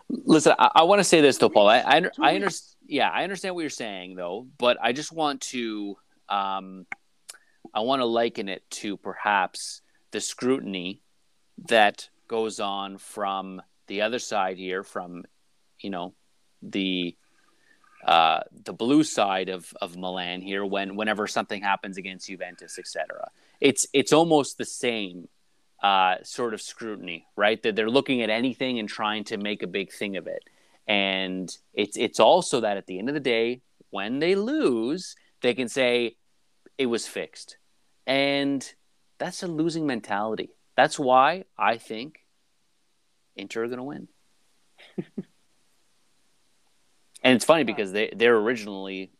S3: Listen, I, I want to say this though, Paul. I I, I understand. Yeah, I understand what you're saying though, but I just want to um, I want to liken it to perhaps the scrutiny that goes on from the other side here, from you know the uh, the blue side of, of Milan here when whenever something happens against Juventus, etc. It's it's almost the same uh, sort of scrutiny, right? That they're looking at anything and trying to make a big thing of it. And it's it's also that at the end of the day, when they lose, they can say it was fixed. And that's a losing mentality. That's why I think Inter are going to win. and it's funny because they they're originally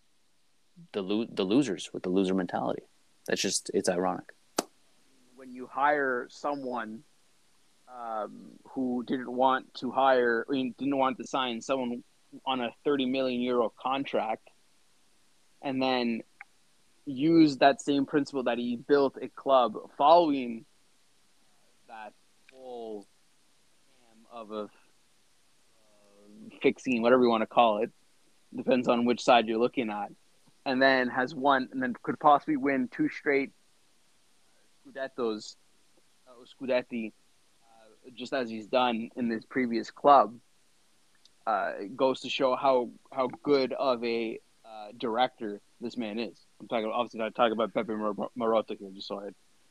S3: the lo- the losers with the loser mentality. That's just it's ironic.
S4: When you hire someone um, who didn't want to hire, I mean, didn't want to sign someone on a thirty million euro contract, and then use that same principle that he built a club following that full of a fixing, whatever you want to call it, depends on which side you're looking at, and then has won, and then could possibly win two straight Scudettos, uh, Scudetti, uh, just as he's done in this previous club. Uh, goes to show how how good of a uh, director this man is. I'm talking obviously I talk about Beppe Mar- Marotta here, just so I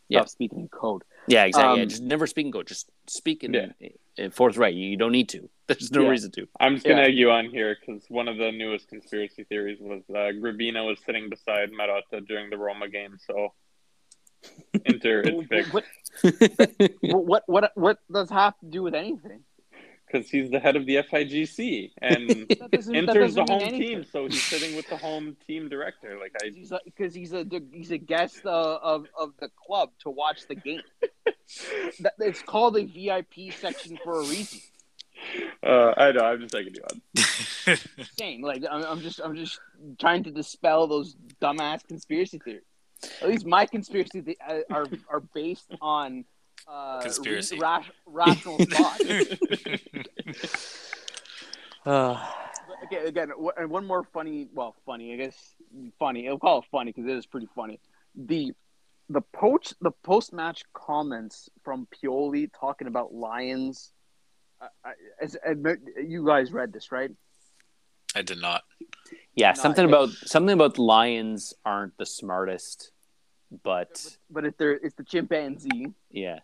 S4: yeah. stop speaking in code.
S3: Yeah, exactly. Um, yeah, just never speak in code. Just speak in, yeah. in forthright. You don't need to. There's no yeah. reason to.
S6: I'm just gonna egg you on here because one of the newest conspiracy theories was uh, Gravina was sitting beside Marotta during the Roma game, so. Inter, it's fixed.
S4: What, what what what does have to do with anything?
S6: Because he's the head of the FIGC and enters the home team, so he's sitting with the home team director. Like I,
S4: because he's, a he's a guest uh, of of the club to watch the game. that, it's called a VIP section for a reason.
S6: Uh, I know. I'm just taking you on.
S4: Saying like I'm, I'm just I'm just trying to dispel those dumbass conspiracy theories. At least my conspiracy th- uh, are are based on uh,
S5: conspiracy
S4: ra- rational thought. uh. Okay, again, and one more funny. Well, funny, I guess. Funny. I'll call it funny because it is pretty funny. The the poach the post match comments from Pioli talking about Lions. I, I, as, you guys read this, right?
S5: I did not.
S3: Yeah,
S4: Not-
S3: something about something about Lions aren't the smartest, but
S4: But if they're it's the chimpanzee.
S3: yeah,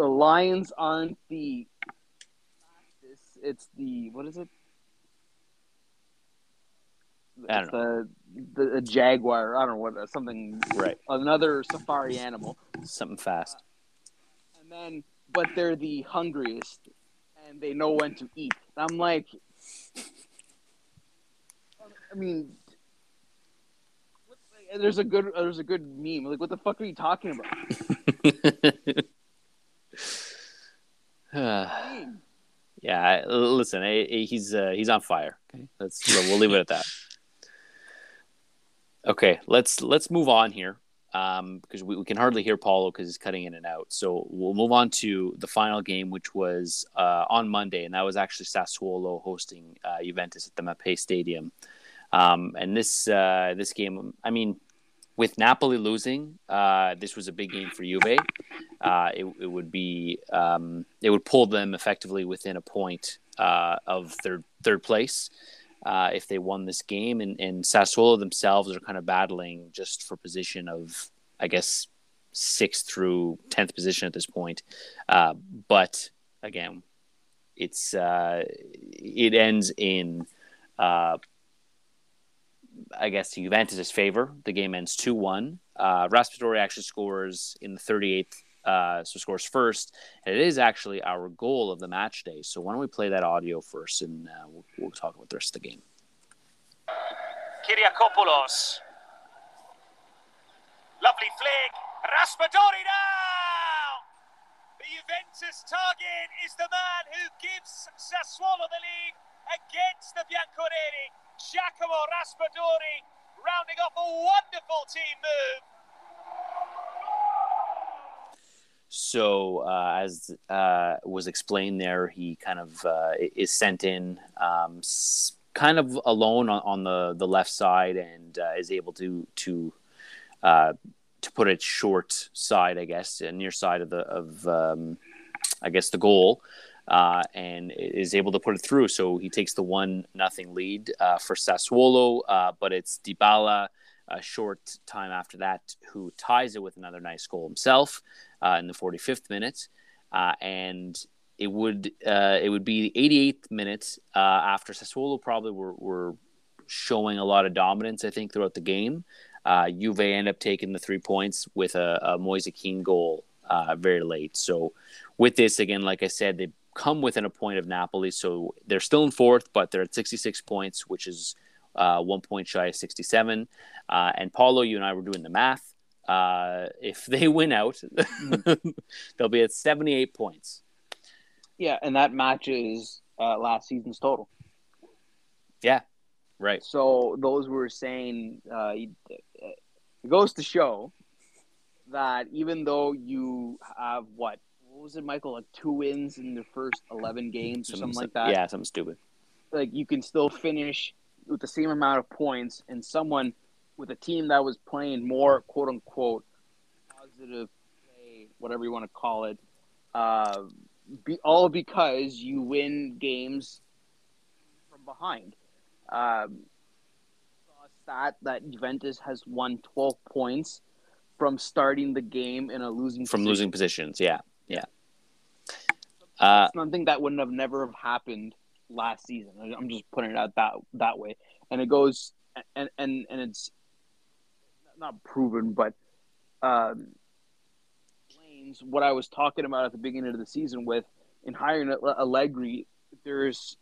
S4: The lions aren't the fastest. It's the what is it?
S3: I
S4: It's the, the the jaguar. I don't know what something
S3: right,
S4: another safari animal.
S3: something fast.
S4: And then but they're the hungriest and they know when to eat. I'm like I mean what- there's a good there's a good meme. Like what the fuck are you talking about?
S3: Yeah, I- listen, I- I- he's uh, he's on fire. Okay, let's we'll leave it at that. Okay, let's let's move on here um, because we, we can hardly hear Paulo because he's cutting in and out. So we'll move on to the final game, which was uh, on Monday, and that was actually Sassuolo hosting uh, Juventus at the Mapei Stadium. Um, and this uh, this game, I mean, with Napoli losing, uh, this was a big game for Juve. Uh, it, it would be um, it would pull them effectively within a point uh, of third third place uh, if they won this game. And, and Sassuolo themselves are kind of battling just for position of, I guess, sixth through tenth position at this point. Uh, but again, it's uh, it ends in. I guess to Juventus' favor. The game ends 2 1. Uh, Raspadori actually scores in the 38th, uh, so scores first. And it is actually our goal of the match day. So why don't we play that audio first and uh, we'll, we'll talk about the rest of the game.
S2: Kyriakopoulos. Lovely flick. Raspadori now! The Juventus target is the man who gives Sassuolo the lead against the Bianconeri. Giacomo Raspadori rounding off a wonderful team move.
S3: So, uh, as uh, was explained there, he kind of uh, is sent in, um, kind of alone on, on the, the left side, and uh, is able to to uh, to put it short side, I guess, uh, near side of the of um, I guess the goal, uh, and is able to put it through. So he takes the one nothing lead uh, for Sassuolo, uh, but it's Dybala a short time after that who ties it with another nice goal himself uh, in the 45th minute, uh, and it would uh, it would be the 88th minute after Sassuolo probably were, were showing a lot of dominance. I think throughout the game, Juve end up taking the three points with a, a Moise Kean goal very late. So with this again, like I said, they come within a point of Napoli, so they're still in fourth, but they're at 66 points, which is uh, one point shy of 67. Uh, and Paulo, you and I were doing the math. Uh, if they win out, they'll be at 78 points.
S4: Yeah, and that matches uh, last season's total.
S3: Yeah, right.
S4: So those were saying uh, it goes to show that even though you have what what was it, Michael, like two wins in the first eleven games or something like that,
S3: Yeah, something stupid.
S4: like you can still finish with the same amount of points and someone with a team that was playing more quote unquote positive play, whatever you want to call it, uh, be, all because you win games from behind. Um, saw a stat that Juventus has won 12 points from starting the game in a losing
S3: From
S4: position.
S3: losing positions. Yeah. Uh,
S4: something that wouldn't have never have happened last season. I'm just putting it out that that way, and it goes and and and it's not proven, but um, explains what I was talking about at the beginning of the season with in hiring Allegri. There's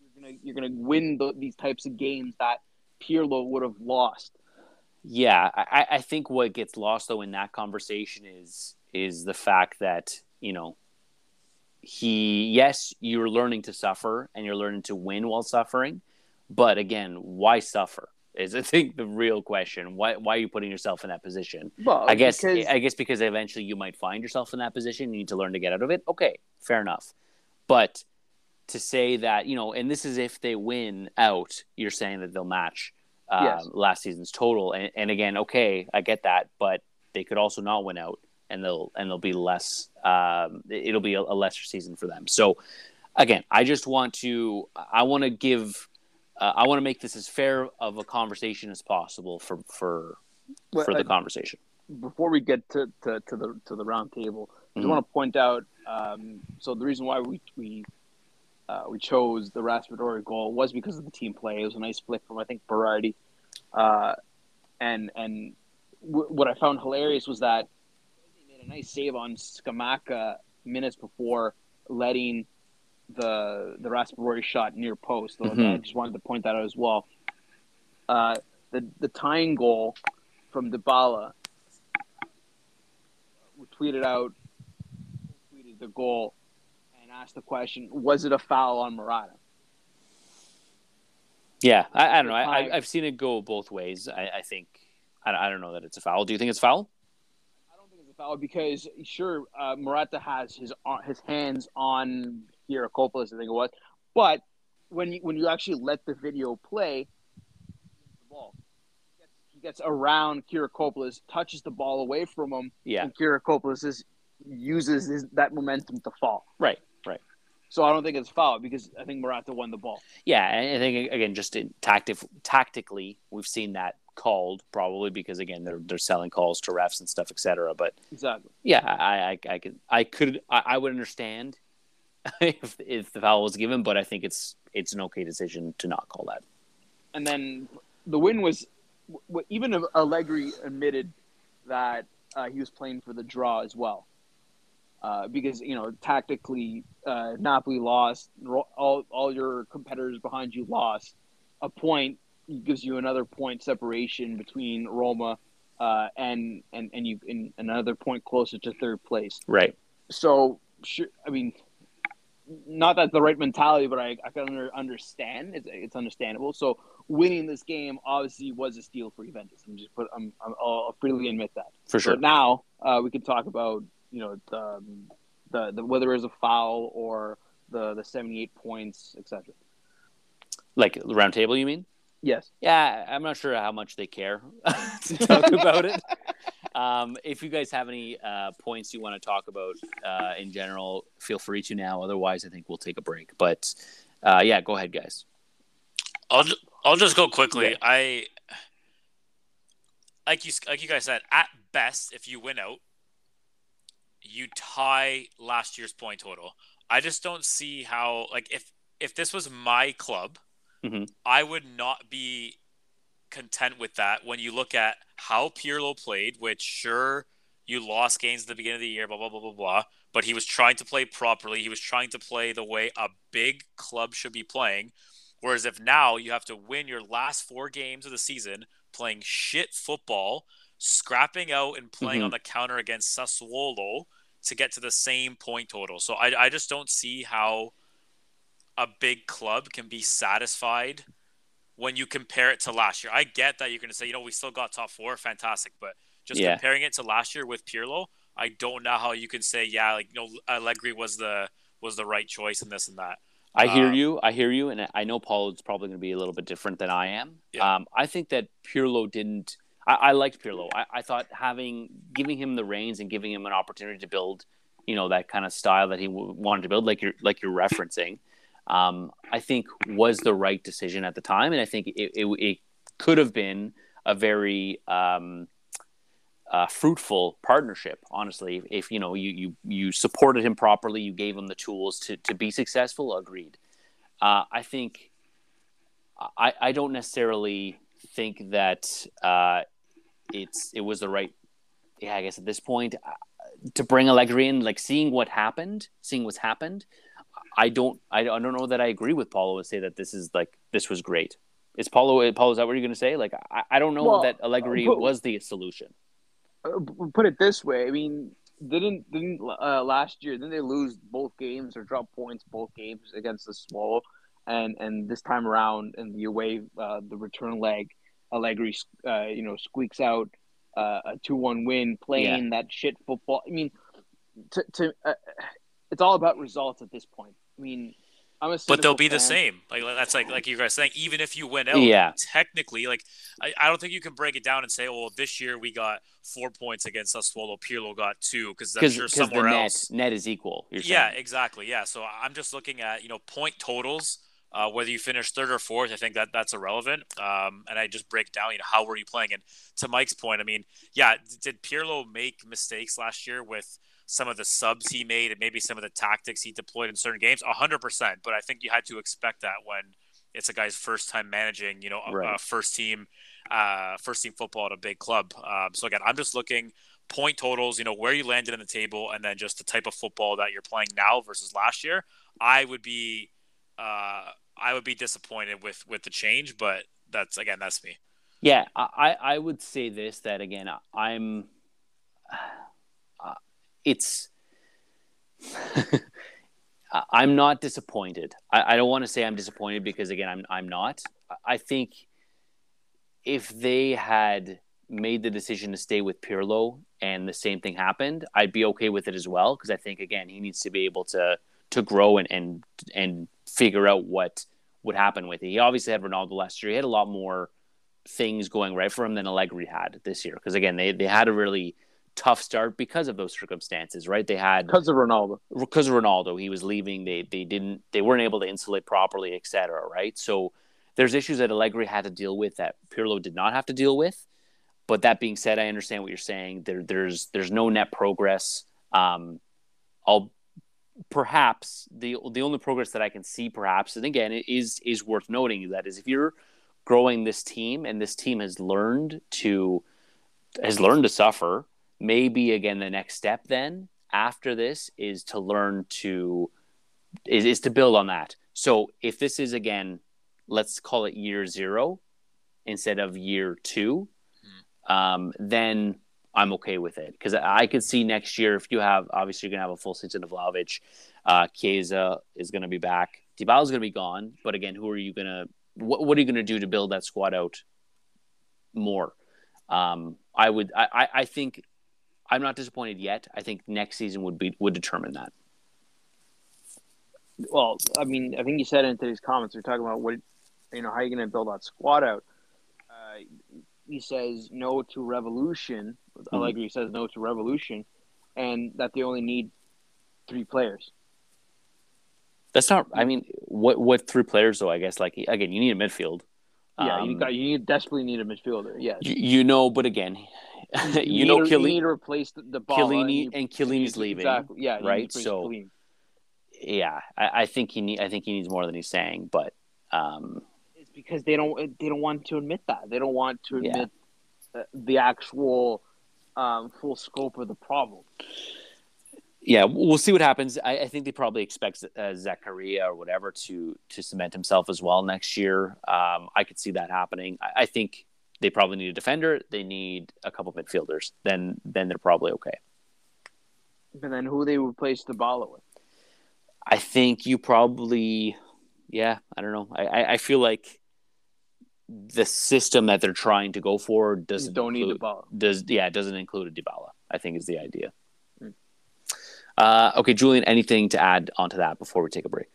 S4: you're gonna you're gonna win the, these types of games that Pirlo would have lost.
S3: Yeah, I, I think what gets lost though in that conversation is is the fact that you know he yes you're learning to suffer and you're learning to win while suffering, but again, why suffer is I think the real question. Why why are you putting yourself in that position?
S4: Well,
S3: I guess
S4: because-
S3: I guess because eventually you might find yourself in that position. You need to learn to get out of it. Okay, fair enough. But to say that you know, and this is if they win out, you're saying that they'll match uh,
S4: Yes.
S3: last season's total. And, and again, okay, I get that, but they could also not win out, and they'll and they'll be less. Um, it'll be a, a lesser season for them. So again, I just want to I want to give uh, I want to make this as fair of a conversation as possible for for
S4: Well,
S3: for the
S4: I-
S3: conversation.
S4: before we get to, to, to the to the round table, I just want to point out. Um, so the reason why we we uh, we chose the Raspadori goal was because of the team play. It was a nice flick from I think Berardi, uh, and and w- what I found hilarious was that a nice save on Scamacca minutes before letting the the Raspadori shot near post. So I just wanted to point that out as well. Uh, the the tying goal from Dybala we tweeted out tweeted the goal and asked the question, was it a foul on Morata?
S3: Yeah, I, I don't know. I, I've seen it go both ways. I, I think I, I don't know that it's a foul. Do you think it's foul?
S4: I don't think it's a foul because sure, uh, Morata has his ar- his hands on Kyriakopoulos, I think it was, but when you when you actually let the video play, the ball he gets, he gets around Kyriakopoulos, touches the ball away from him,
S3: Yeah,
S4: and Kyriakopoulos is, uses his, that momentum to fall.
S3: right, right.
S4: So I don't think it's foul because I think Morata won the ball.
S3: Yeah, and I think again, just in tactic, tactically, we've seen that called probably because again they're they're selling calls to refs and stuff, etc. But
S4: Exactly.
S3: yeah, I I, I could I could I, I would understand if if the foul was given, but I think it's it's an okay decision to not call that.
S4: and then the win was even Allegri admitted that uh, he was playing for the draw as well, uh, because you know tactically uh, Napoli lost, all all your competitors behind you lost. A point gives you another point separation between Roma uh, and and and you and another point closer to third place.
S3: Right.
S4: So sure, I mean, not that's the right mentality, but I, I can under, understand. It's, it's understandable. So winning this game obviously was a steal for Juventus. I'm just put. I'm, I'm I'll freely admit that.
S3: For sure.
S4: But now uh, we can talk about you know the, um, the the whether it's a foul or the the 78 points, etc.
S3: Like the round table, you mean?
S4: Yes.
S3: Yeah, I'm not sure how much they care to talk about it. Um, if you guys have any uh, points you want to talk about uh, in general, feel free to now. Otherwise, I think we'll take a break. But uh, yeah, go ahead, guys.
S5: I'll ju- I'll just go quickly.
S3: Yeah.
S5: I like you like you guys said. At best, if you win out, you tie last year's point total. I just don't see how like if if this was my club,
S3: Mhm.
S5: I would not be content with that. When you look at how Pirlo played, which sure you lost games at the beginning of the year, blah blah blah blah blah, but he was trying to play properly. He was trying to play the way a big club should be playing. Whereas if now you have to win your last four games of the season playing shit football, scrapping out and playing
S3: Mhm.
S5: on the counter against Sassuolo to get to the same point total. So I, I just don't see how a big club can be satisfied when you compare it to last year. I get that you're going to say, you know, we still got top four, fantastic, but just
S3: Yeah.
S5: comparing it to last year with Pirlo, I don't know how you can say, yeah, like you know, Allegri was the was the right choice in this and that.
S3: I hear
S5: Uh,
S3: you. I hear you, and I know Paul is probably going to be a little bit different than I am.
S5: Yeah.
S3: Um, I think that Pirlo didn't. I, I liked Pirlo. I, I thought having giving him the reins and giving him an opportunity to build, you know, that kind of style that he w- wanted to build, like you're like you're referencing, um, I think was the right decision at the time, and I think it, it, it could have been a very um, uh, fruitful partnership. Honestly, if you know you you you supported him properly, you gave him the tools to to be successful. Agreed. Uh, I think I I don't necessarily think that uh, it's it was the right. Yeah, I guess at this point uh, to bring Allegri in, like seeing what happened, seeing what's happened. I don't I don't know that I agree with Paulo and say that this is like this was great. Is Paulo Paulo is that what you're going to say? Like I, I don't know
S4: Well,
S3: that Allegri
S4: but-
S3: was the solution.
S4: Uh, put it this way, I mean, didn't didn't uh, last year didn't they lose both games or drop points both games against the Swallow, and and this time around in the away uh, the return leg, Allegri uh, you know squeaks out uh, a two one win playing that shit football. I mean, to to uh, it's all about results at this point. I mean, I'm a
S5: but they'll be the same. Like that's like like you guys saying, even if you win out,
S3: Yeah.
S5: technically, like I, I don't think you can break it down and say, oh, well, this year we got four points against Sassuolo, Pirlo got two, because I'm
S3: because
S5: sure
S3: the
S5: somewhere
S3: net
S5: else.
S3: net is equal. You're
S5: Yeah, exactly. Yeah, so I'm just looking at you know point totals. Uh, whether you finish third or fourth, I think that that's irrelevant. Um, and I just break down, you know, how were you playing? And to Mike's point, I mean, yeah, did Pirlo make mistakes last year with some of the subs he made and maybe some of the tactics he deployed in certain games? hundred percent. But I think you had to expect that when it's a guy's first time managing, you know, a,
S3: Right.
S5: a first team, uh, first team football at a big club. Um, so again, I'm just looking point totals, you know, where you landed in the table, and then just the type of football that you're playing now versus last year. I would be, uh, I would be disappointed with with the change, but that's again, that's me.
S3: Yeah, I, I I would say this that again. I'm. It's. I'm not disappointed. I, I don't want to say I'm disappointed because again, I'm I'm not. I- I think if they had made the decision to stay with Pirlo and the same thing happened, I'd be okay with it as well because I think again he needs to be able to to grow and and and figure out what would happen with it. He obviously had Ronaldo last year. He had a lot more things going right for him than Allegri had this year because again they they had a really tough start because of those circumstances, right? They had
S4: because of Ronaldo.
S3: because of Ronaldo, he was leaving. They they didn't they weren't able to insulate properly, etc. Right. So there's issues that Allegri had to deal with that Pirlo did not have to deal with. But that being said, I understand what you're saying. There there's there's no net progress. Um, I'll perhaps the the only progress that I can see, perhaps, and again, it is is worth noting that is if you're growing this team and this team has learned to has learned to suffer maybe again the next step then after this is to learn to is, is to build on that. So if this is again let's call it year zero instead of year two um, then i'm okay with it. Because i could see next year if you have obviously you're going to have a full season of Vlahovic, uh Chiesa is going to be back Dybala is going to be gone but again who are you going to what, what are you going to do to build that squad out more? Um, I would I- I think I'm not disappointed yet. I think next season would be would determine that.
S4: Well, I mean, I think you said in today's comments, we're talking about what, you know, how you're going to build that squad out. Uh, he says no to revolution. Allegri says no to revolution, and that they only need three players.
S3: That's not. I mean, what what three players though? I guess like again, you need a midfield.
S4: Yeah,
S3: Um,
S4: you got you need, desperately need a midfielder. Yeah,
S3: you, you know, but again, you, know,
S4: need, to- you need to replace the, the ball.
S3: Chiellini and Chiellini's leaving.
S4: Exactly. Yeah.
S3: right? So-
S4: Chiellini.
S3: Yeah, I, I think he need. I think he needs more than he's saying. But um,
S4: it's because they don't they don't want to admit that they don't want to admit uh, the actual um, full scope of the problem.
S3: yeah, we'll see what happens. I, I think they probably expect uh, Zakaria or whatever to to cement himself as well next year. Um, I could see that happening. I, I think they probably need a defender. They need a couple midfielders. Then then they're probably okay.
S4: But then who they replace the ball with?
S3: I think you probably, yeah, I don't know. I, I, I feel like the system that they're trying to go for doesn't
S4: don't need the ball.
S3: Does yeah, it doesn't include a Dybala. I think is the idea.
S4: Hmm.
S3: Uh, okay, Julian, anything to add onto that before we take a break?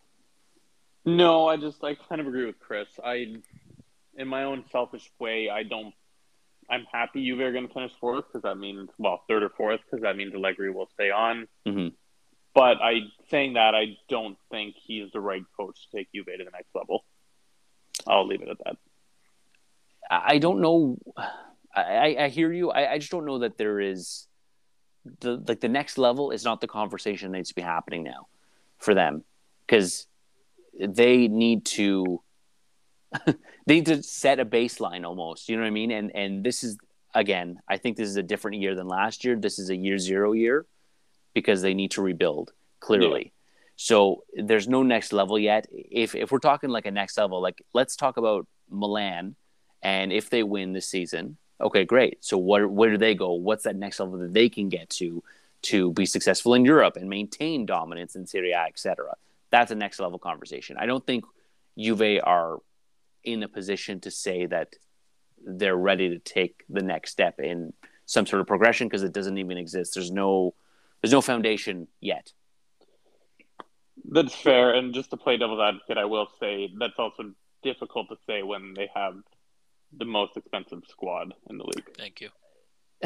S6: No, I just I kind of agree with Chris. I, in my own selfish way, I don't. I'm happy Juve are going to finish fourth because that means well third or fourth because that means Allegri will stay on.
S3: Mhm.
S6: But I saying that I don't think he's the right coach to take Juve to the next level. I'll leave it at that.
S3: I don't know. I, I- I hear you. I, I just don't know that there is the like the next level is not the conversation that needs to be happening now for them because they need to they need to set a baseline almost. You know what I mean? And and this is again, I think this is a different year than last year. This is a year zero year because they need to rebuild clearly. So there's no next level yet. If if we're talking like a next level, like let's talk about Milan and if they win this season, okay, great. So where where do they go? What's that next level that they can get to to be successful in Europe and maintain dominance in Serie A, etc. That's a next level conversation. I don't think Juve are in a position to say that they're ready to take the next step in some sort of progression because it doesn't even exist. There's no there's no foundation yet.
S6: That's fair. And just to play devil's advocate, I will say that's also difficult to say when they have the most expensive squad in the league.
S5: Thank you.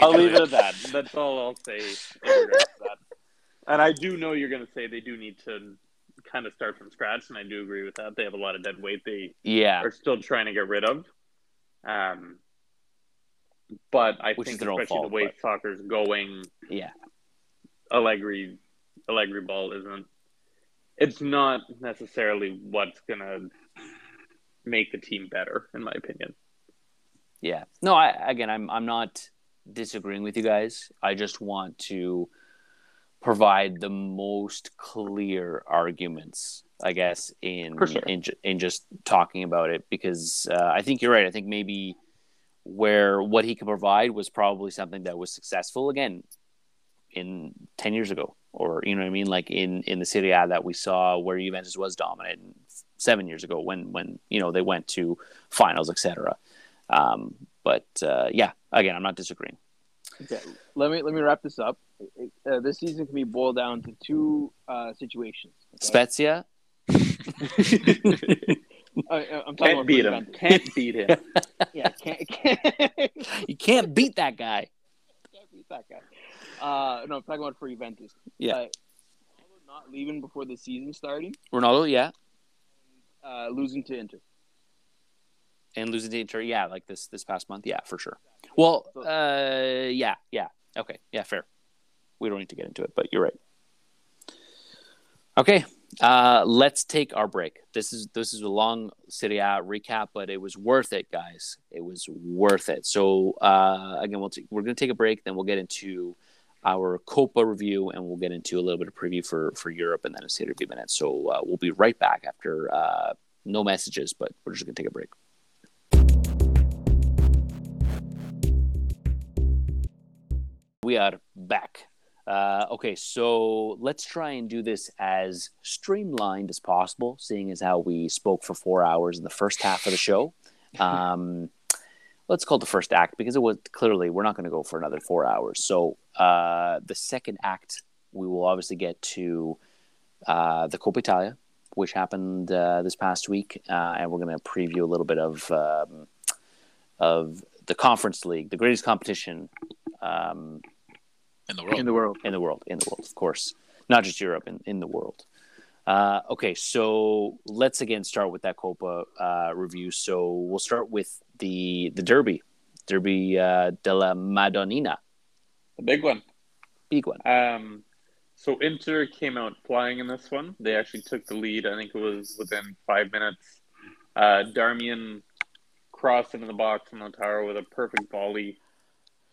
S6: I'll leave it at that. That's all I'll say in that. And I do know you're going to say they do need to kind of start from scratch, and I do agree with that. They have a lot of dead weight they
S3: Yeah,
S6: are still trying to get rid of. Um, but I
S3: Which
S6: think especially
S3: fault,
S6: the way
S3: but-
S6: soccer's going,
S3: yeah,
S6: Allegri, Allegri ball isn't. It's not necessarily what's gonna make the team better, in my opinion.
S3: yeah. No, I again, I'm I'm not disagreeing with you guys. I just want to provide the most clear arguments, I guess, in
S6: sure.
S3: in, in just talking about it because uh, I think you're right. I think maybe where what he could provide was probably something that was successful again in 10 years ago or you know what I mean like in in the Serie A that we saw where Juventus was dominant 7 years ago when when you know they went to finals etc um but uh, yeah again I'm not disagreeing
S4: Okay, let me let me wrap this up. Uh, this season can be boiled down to two uh, situations. okay?
S3: Spezia
S4: I'm talking
S6: Can't
S4: about
S6: beat him.
S4: Juventus.
S6: Can't beat him.
S4: Yeah, can't, can't,
S3: you can't beat that guy
S4: can't beat that guy. Uh, no, I'm talking about for Juventus.
S3: Yeah.
S4: Uh, Ronaldo not leaving before the season starting,
S3: Ronaldo yeah
S4: uh, losing to Inter.
S3: And losing to Inter yeah like this this past month. Yeah for sure. Well uh yeah yeah. Okay. Yeah fair. We don't need to get into it but you're right. Okay. Uh let's take our break. This is this is a long Serie A recap but it was worth it guys. It was worth it. So uh again we'll t- we're gonna take a break then we'll get into our Coppa review and we'll get into a little bit of preview for for Europe and then a Serie B minute. So uh, we'll be right back after uh no messages but we're just gonna take a break We are back. Uh, okay, so let's try and do this as streamlined as possible, seeing as how we spoke for four hours in the first half of the show. Um, let's call it the first act because it was clearly we're not going to go for another four hours. So uh, the second act, we will obviously get to uh, the Coppa Italia, which happened uh, this past week, uh, and we're going to preview a little bit of um, of the Conference League, the greatest competition. Um,
S5: in the world.
S4: in the world.
S3: in the world, in the world, of course, not just Europe, in, in the world. Uh, okay, so let's again start with that Coppa uh, review. So we'll start with the the Derby, Derby uh, della Madonnina,
S6: the big one.
S3: big one.
S6: Um, so Inter came out flying in this one. They actually took the lead. I think it was within five minutes. Uh, Darmian crossed into the box from Lautaro with a perfect volley,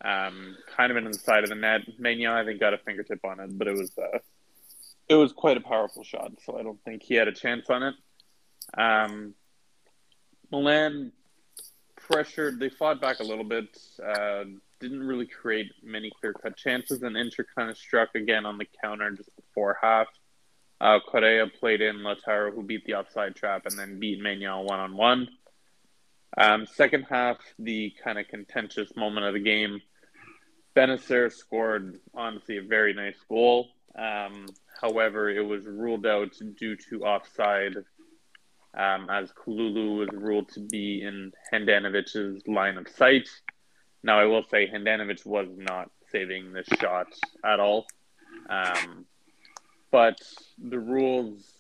S6: um, kind of into the side of the net. Maignan, I think, got a fingertip on it, but it was uh, it was quite a powerful shot. So I don't think he had a chance on it. Um, Milan pressured. They fought back a little bit. Uh, didn't really create many clear cut chances, and Inter kind of struck again on the counter just before half. Uh, Correa played in Lautaro, who beat the offside trap and then beat Maignan one on one. Um, second half, the kind of contentious moment of the game. Bennacer scored, honestly, a very nice goal. Um, however, it was ruled out due to offside, um, as Kalulu was ruled to be in Handanovic's line of sight. Now, I will say Handanovic was not saving this shot at all. Um, but the rules,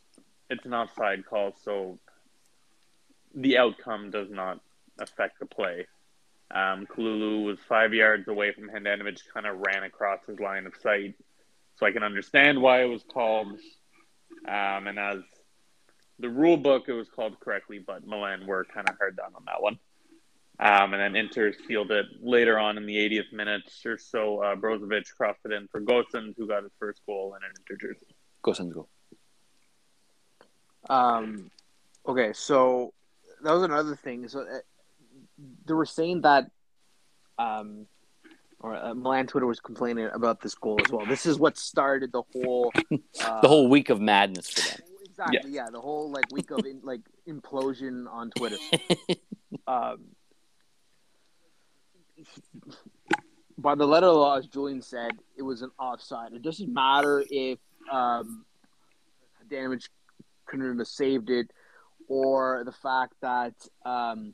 S6: it's an offside call, so the outcome does not affect the play. Um, Kalulu was five yards away from Handanovic, kind of ran across his line of sight. So I can understand why it was called. Um, and as the rule book, it was called correctly, but Milan were kind of hard done on that one. Um, and then Inter sealed it later on in the 80th minute or so. Uh, Brozovic crossed it in for Gosens, who got his first goal in an Inter jersey.
S3: Gosens' goal.
S4: Um, okay, so that was another thing. So uh, they were saying that, um, or uh, Milan Twitter was complaining about this goal as well. This is what started the whole, uh,
S3: The whole week of madness for them.
S4: exactly yeah. the whole like week of in, like implosion on Twitter. um, by the letter of the law, as Julian said, it was an offside. It doesn't matter if um, damage couldn't have saved it, or the fact that um,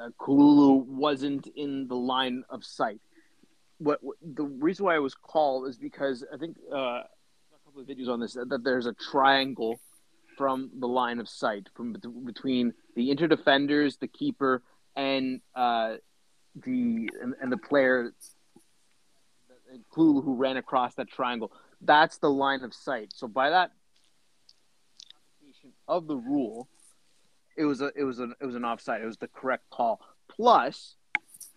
S4: uh, Kalulu wasn't in the line of sight. What, what the reason why it was called is because I think uh, a couple of videos on this that there's a triangle from the line of sight from between the inter defenders, the keeper, and uh, the and, and the player Kalulu who ran across that triangle. That's the line of sight. So by that application of the rule, it was a it was an it was an offside. It was the correct call. Plus,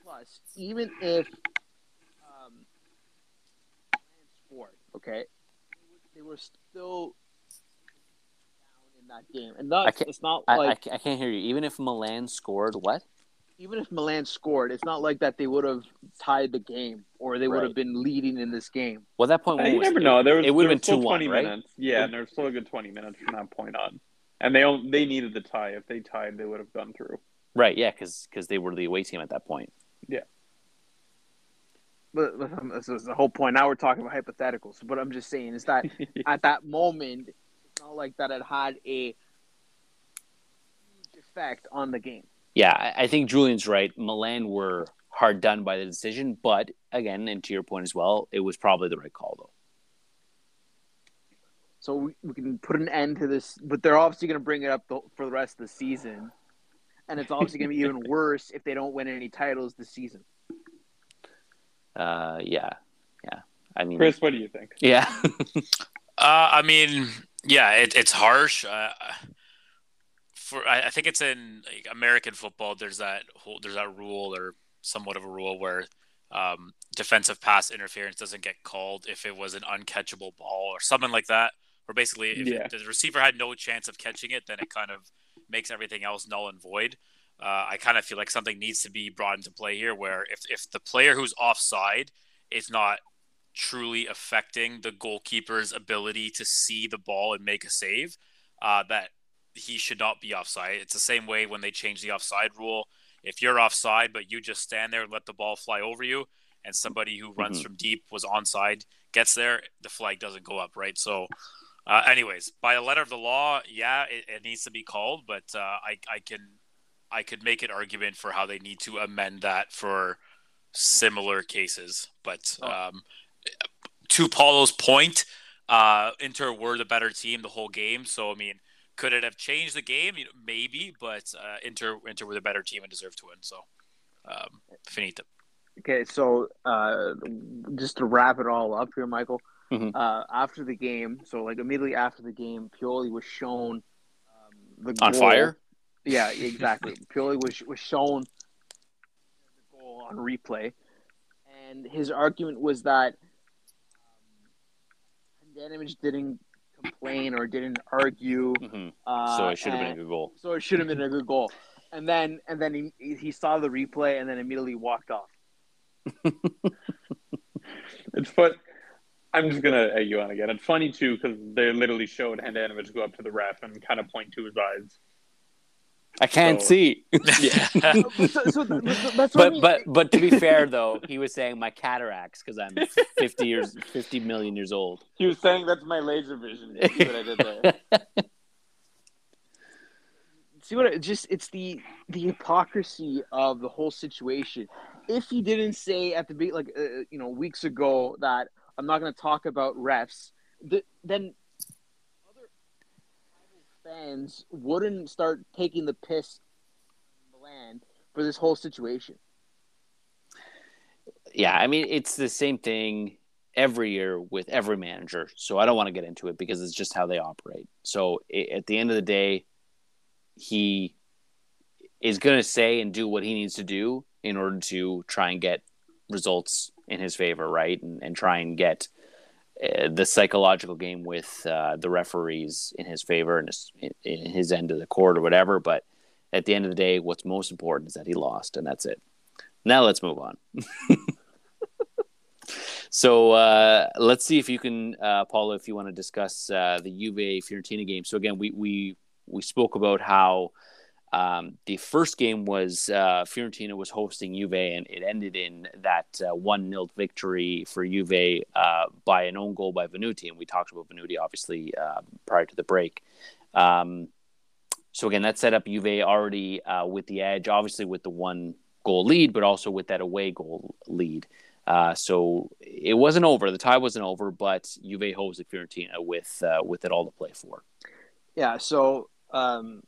S4: plus even if um, sport, okay, they were still down in that game, and
S3: can't-
S4: it's not
S3: I,
S4: like
S3: I, I can't hear you. Even if Milan scored, what?
S4: Even if Milan scored, it's not like that they would have tied the game or they would have been leading in this game.
S3: Well, that point
S6: you never
S3: it?
S6: know. There was
S3: it would have been
S6: still
S3: two one,
S6: twenty
S3: right?
S6: minutes. Yeah, and there was still a good twenty minutes from that point on. And they on- they needed the tie. If they tied, they would have gone through.
S3: Right, yeah, because because they were the away team at that point.
S4: But, but um, this is the whole point. Now we're talking about hypotheticals. But I'm just saying is that at that moment, it's not like that it had a huge effect on the game.
S3: Yeah, I, I think Julian's right. Milan were hard done by the decision, but again, and to your point as well, it was probably the right call though.
S4: So we, we can put an end to this. But they're obviously going to bring it up the, for the rest of the season. And it's obviously going to be even worse if they don't win any titles this season.
S3: Uh, yeah, yeah. I mean,
S6: Chris, what do you think?
S3: yeah,
S5: Uh, I mean, yeah, it, it's harsh. Uh, for I, I think it's in like, American football. There's that whole there's that rule or somewhat of a rule where um, defensive pass interference doesn't get called if it was an uncatchable ball or something like that. Where basically, if
S6: Yeah.
S5: the receiver had no chance of catching it, then it kind of makes everything else null and void. Uh, I kind of feel like something needs to be brought into play here, where if if the player who's offside is not truly affecting the goalkeeper's ability to see the ball and make a save, uh, that he should not be offside. It's the same way when they change the offside rule. If you're offside, but you just stand there and let the ball fly over you, and somebody who runs
S3: Mhm.
S5: from deep was onside gets there, the flag doesn't go up, right? So, uh, anyways, by the letter of the law, yeah, it, it needs to be called, but uh, I, I can, I could make an argument for how they need to amend that for similar cases. But um, to Paulo's point, uh, Inter were the better team the whole game. So I mean, could it have changed the game? You know, maybe, but uh, Inter Inter were the better team and deserved to win. So um, finita.
S4: Okay, so uh, just to wrap it all up here, Michael.
S3: Mhm.
S4: Uh, after the game, so like immediately after the game, Pioli was shown um, the
S3: on
S4: goal.
S3: fire.
S4: Yeah, exactly. Pioli was was shown the goal on replay, and his argument was that um, Handanovic didn't complain or didn't argue.
S3: hmm
S4: Uh,
S3: so it should have been a good goal.
S4: so it should have been a good goal. And then and then he he saw the replay and then immediately walked off.
S6: It's fun. I'm just gonna egg you on again. It's funny too because they literally showed Handanovic go up to the ref and kind of point to his eyes.
S3: I can't
S6: So-
S3: see.
S5: Yeah.
S4: so, so th- I
S3: but
S4: mean.
S3: but but to be fair though, he was saying my cataracts because I'm 50 years, 50 million years old.
S6: He was saying that's my laser vision. See what I did there?
S4: see what it just it's the the hypocrisy of the whole situation. If he didn't say at the be like uh, you know weeks ago that I'm not going to talk about refs, th- then other fans wouldn't start taking the piss for this whole situation.
S3: yeah, I mean it's the same thing every year with every manager. So I don't want to get into it because it's just how they operate. So at the end of the day, he is going to say and do what he needs to do in order to try and get results in his favor, right? And, and try and get the psychological game with uh, the referees in his favor and his, in his end of the court or whatever. But at the end of the day, what's most important is that he lost, and that's it. Now let's move on. so uh, let's see if you can, uh, Paula, if you want to discuss uh, the Juve Fiorentina game. So again, we we we spoke about how Um, the first game was uh, Fiorentina was hosting Juve, and it ended in that uh, one 0 victory for Juve uh, by an own goal by Venuti. And we talked about Venuti obviously uh, prior to the break. Um, so again, that set up Juve already uh, with the edge, obviously with the one goal lead, but also with that away goal lead. Uh, so it wasn't over. The tie wasn't over, but Juve hosted Fiorentina with with it all to play for.
S4: Yeah. So. Um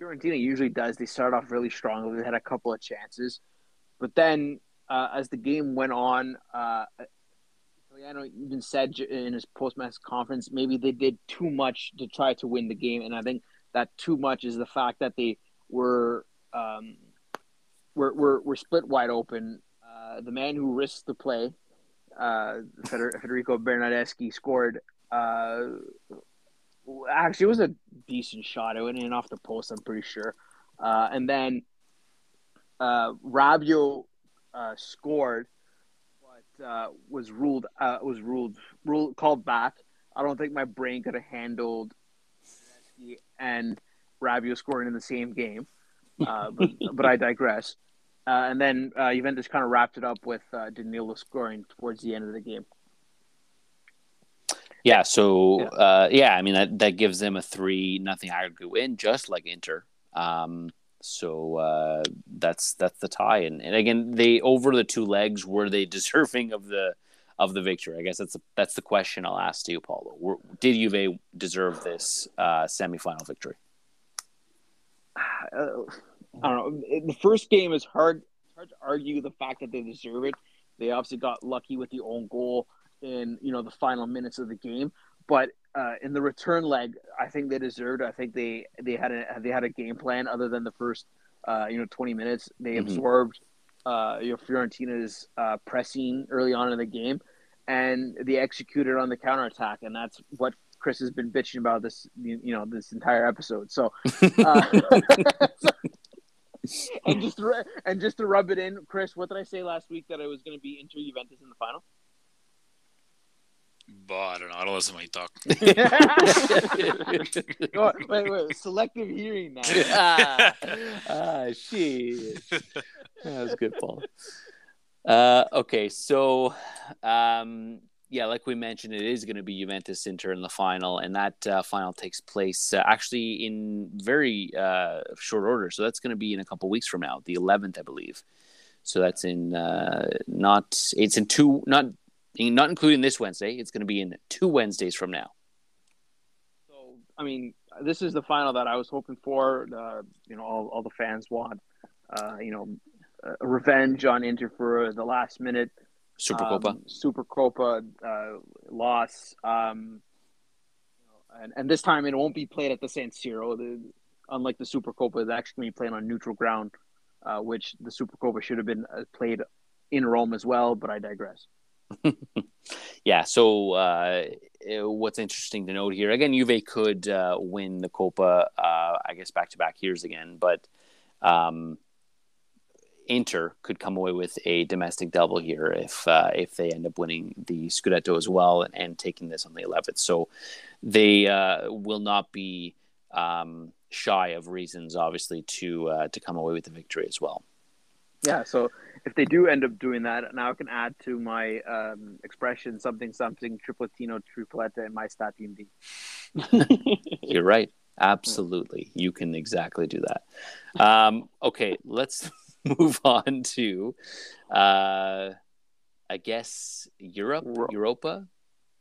S4: Fiorentina usually does. They start off really strong. They had a couple of chances, but then uh, as the game went on, uh, Italiano even said in his post-match conference maybe they did too much to try to win the game, and I think that too much is the fact that they were um, were, were, were split wide open. Uh, the man who risked the play, uh, Federico Bernardeschi, scored uh, actually it was a decent shot. It went in off the post, I'm pretty sure. Uh, and then uh, Rabiot uh, scored, but uh, was ruled uh, was ruled ruled called back. I don't think my brain could have handled and Rabiot scoring in the same game. Uh, but, but I digress. Uh, and then uh, Juventus kind of wrapped it up with uh, Danilo scoring towards the end of the game.
S3: Yeah, so yeah. Uh, yeah, I mean that, that gives them a three nothing aggregate win, just like Inter. Um, so uh, that's that's the tie, and, and again, they over the two legs were they deserving of the of the victory? I guess that's a, that's the question I'll ask to you, Paulo. Were, did Juve deserve this uh, semifinal victory?
S4: Uh, I don't know. The first game is hard. Hard to argue the fact that they deserve it. They obviously got lucky with the own goal in you know the final minutes of the game. But uh, in the return leg, I think they deserved. I think they they had a they had a game plan other than the first uh, you know twenty minutes. They mm-hmm. absorbed uh, you know Fiorentina's uh, pressing early on in the game, and they executed on the counter attack, and that's what Chris has been bitching about this you know this entire episode. So. Uh, so and just to, and just to rub it in, Chris, what did I say last week that I was going to be Inter Juventus in the final?
S5: But I don't know. I don't listen when you talk.
S4: oh, wait, wait. Selective hearing now.
S3: ah, ah, shit. That was good, Paul. Uh, okay, so um, yeah, like we mentioned, it is going to be Juventus Inter in the final, and that uh, final takes place uh, actually in very uh, short order. So that's going to be in a couple weeks from now, the 11th, I believe. So that's in uh, not it's in two not not including this Wednesday. It's going to be in two Wednesdays from now.
S4: So, I mean, this is the final that I was hoping for. Uh, you know, all, all the fans want, uh, you know, a revenge on Inter for the last minute
S3: Supercoppa, um,
S4: Supercoppa uh, loss. Um, and, and this time it won't be played at the San Siro. The, unlike the Supercoppa, it's actually going to be played on neutral ground, uh, which the Super Coppa should have been uh, played in Rome as well. But I digress.
S3: yeah. So uh, what's interesting to note here again, Juve could uh, win the Coppa, uh, I guess, back to back years again, but um, Inter could come away with a domestic double here if uh, if they end up winning the Scudetto as well and, and taking this on the 11th. So they uh, will not be um, shy of reasons, obviously, to uh, to come away with the victory as well.
S4: Yeah, so if they do end up doing that, now I can add to my um, expression something something tripletino tripletta in my stat team D.
S3: You're right. Absolutely, you can exactly do that. Um, okay, let's move on to, uh, I guess Europe, Ro- Europa,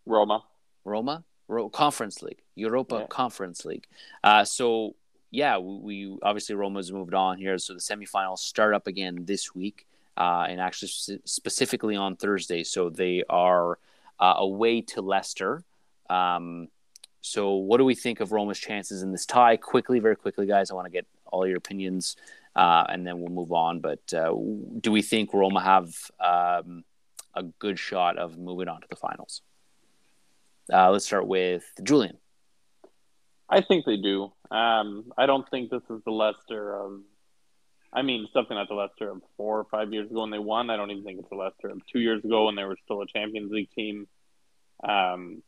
S6: Roma,
S3: Roma, Ro- Conference League, Europa yeah. Conference League. Uh, so yeah, we, we obviously Roma's moved on here, so the semifinals start up again this week, uh, and actually specifically on Thursday. So they are uh, away to Leicester. Um, so what do we think of Roma's chances in this tie? Quickly, very quickly, guys. I want to get all your opinions, uh, and then we'll move on. But uh, do we think Roma have um, a good shot of moving on to the finals? Uh, let's start with Julian.
S6: I think they do. Um, I don't think this is the Leicester of. I mean, something like the Leicester of four or five years ago when they won. I don't even think it's the Leicester of two years ago when they were still a Champions League team. Um,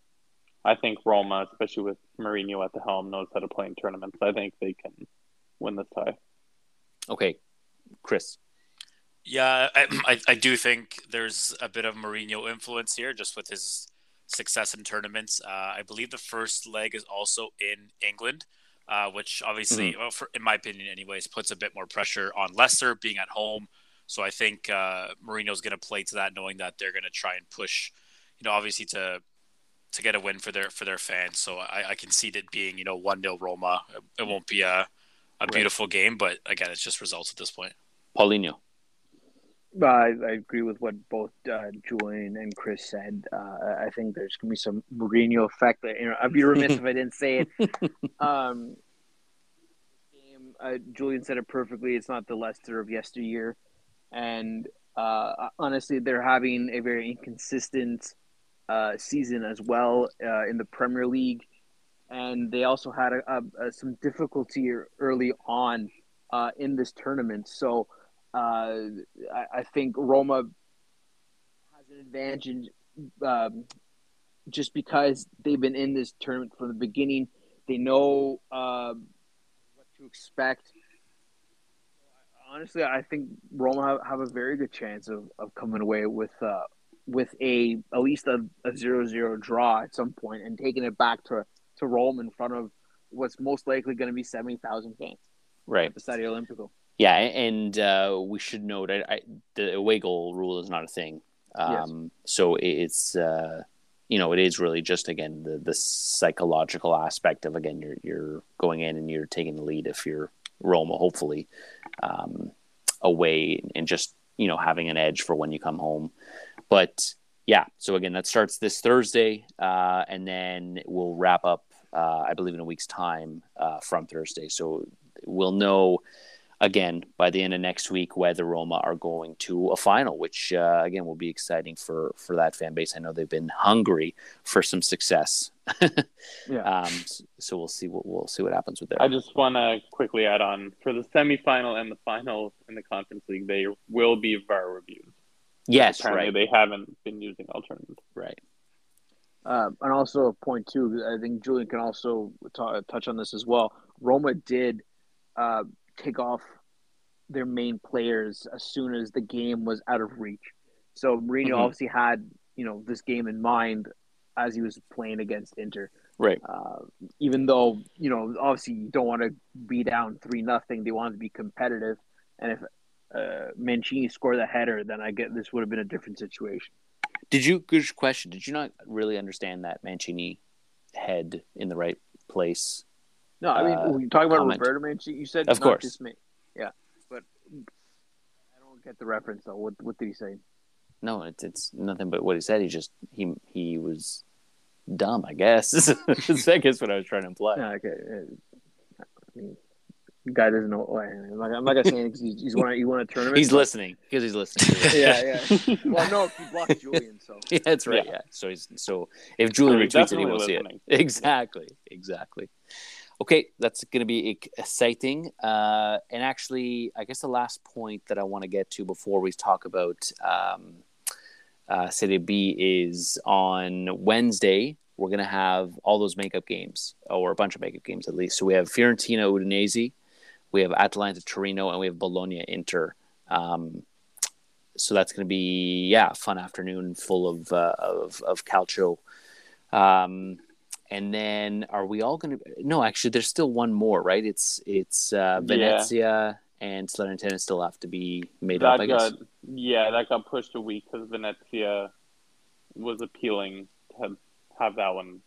S6: I think Roma, especially with Mourinho at the helm, knows how to play in tournaments. I think they can win this tie.
S3: Okay, Chris.
S5: Yeah, I, I, I do think there's a bit of Mourinho influence here, just with his success in tournaments. Uh, I believe the first leg is also in England, uh, which obviously,
S3: Mm-hmm.
S5: well, for, in my opinion, anyways, puts a bit more pressure on Leicester being at home. So I think uh, Mourinho's going to play to that, knowing that they're going to try and push, you know, obviously to to get a win for their for their fans. So I, I can see it being, you know, one 0 Roma. It, it won't be a a beautiful game, but again, it's just results at this point.
S3: Paulinho.
S4: I, I agree with what both uh, Julian and Chris said. Uh, I think there's going to be some Mourinho effect. You know, I'd be remiss if I didn't say it. Um, uh, Julian said it perfectly. It's not the Leicester of yesteryear, and uh, honestly, they're having a very inconsistent uh, season as well uh, in the Premier League, and they also had a, a, a, some difficulty early on uh, in this tournament. So I, I, think Roma has an advantage um, just because they've been in this tournament from the beginning. They know uh, what to expect. Honestly, I think Roma have, have, a very good chance of, of coming away with uh, with a at least a, a zero zero draw at some point and taking it back to to Rome in front of what's most likely going to be seventy thousand fans.
S3: Right,
S4: the Stadio Olimpico.
S3: Yeah, and uh, we should note I, I, the away goal rule is not a thing. Um, yes. So it's uh, you know it is really just again the the psychological aspect of again you're you're going in and you're taking the lead if you're Roma hopefully um, away and just you know having an edge for when you come home. But yeah, so again that starts this Thursday, uh, and then we'll wrap up uh, I believe in a week's time uh, from Thursday. So we'll know again by the end of next week whether Roma are going to a final, which uh, again will be exciting for for that fan base. I know they've been hungry for some success.
S4: yeah.
S3: Um, so, so, we'll see what we'll see what happens with that.
S6: I just want to quickly add on for the semifinal and the final in the Conference League, they will be VAR reviewed.
S3: Yes,
S6: Apparently
S3: right.
S6: They haven't been using alternatives.
S3: Right.
S4: Uh, and also a point too. I think Julian can also t- touch on this as well. Roma did uh, take off their main players as soon as the game was out of reach. So Mourinho
S3: Mhm.
S4: obviously had you know this game in mind as he was playing against Inter.
S3: Right.
S4: Uh, even though you know obviously you don't want to be down three nothing, they wanted to be competitive. And if uh, Mancini scored the header, then I get this would have been a different situation.
S3: Did you good question? Did you not really understand that Mancini head in the right place?
S4: No, I mean
S3: Uh,
S4: when you talk about
S3: comment.
S4: Roberto Mancini, you said
S3: Of
S4: not
S3: course.
S4: just me. Yeah, but I don't get the reference though. What what did he say?
S3: No, it's it's nothing but what he said. He just he he was dumb, I guess. That's I guess what I was trying to imply.
S4: Yeah, okay. I mean, guy doesn't know. I'm not, I'm not gonna say anything 'cause he's, he's won. A, he won a tournament.
S3: He's
S4: but-
S3: listening because he's listening.
S4: Yeah, yeah. well, no, he blocked Julian. So
S3: yeah, that's right. Yeah.
S6: Yeah.
S3: So he's so if Julian
S6: he's
S3: retweets it, he won't see it. Exactly. Exactly. Okay, that's going to be exciting. Uh, and actually, I guess the last point that I want to get to before we talk about um, uh, Serie B is on Wednesday. We're going to have all those makeup games, or a bunch of makeup games at least. So we have Fiorentina Udinese, we have Atalanta Torino, and we have Bologna Inter. Um, so that's going to be yeah, fun afternoon full of uh, of of calcio. Um, and then are we all going to? No, actually, there's still one more, right? It's it's uh, Venezia and Salernitana still have to be made up. I
S6: That
S3: guess.
S6: yeah, that got pushed a week because Venezia was appealing to have that one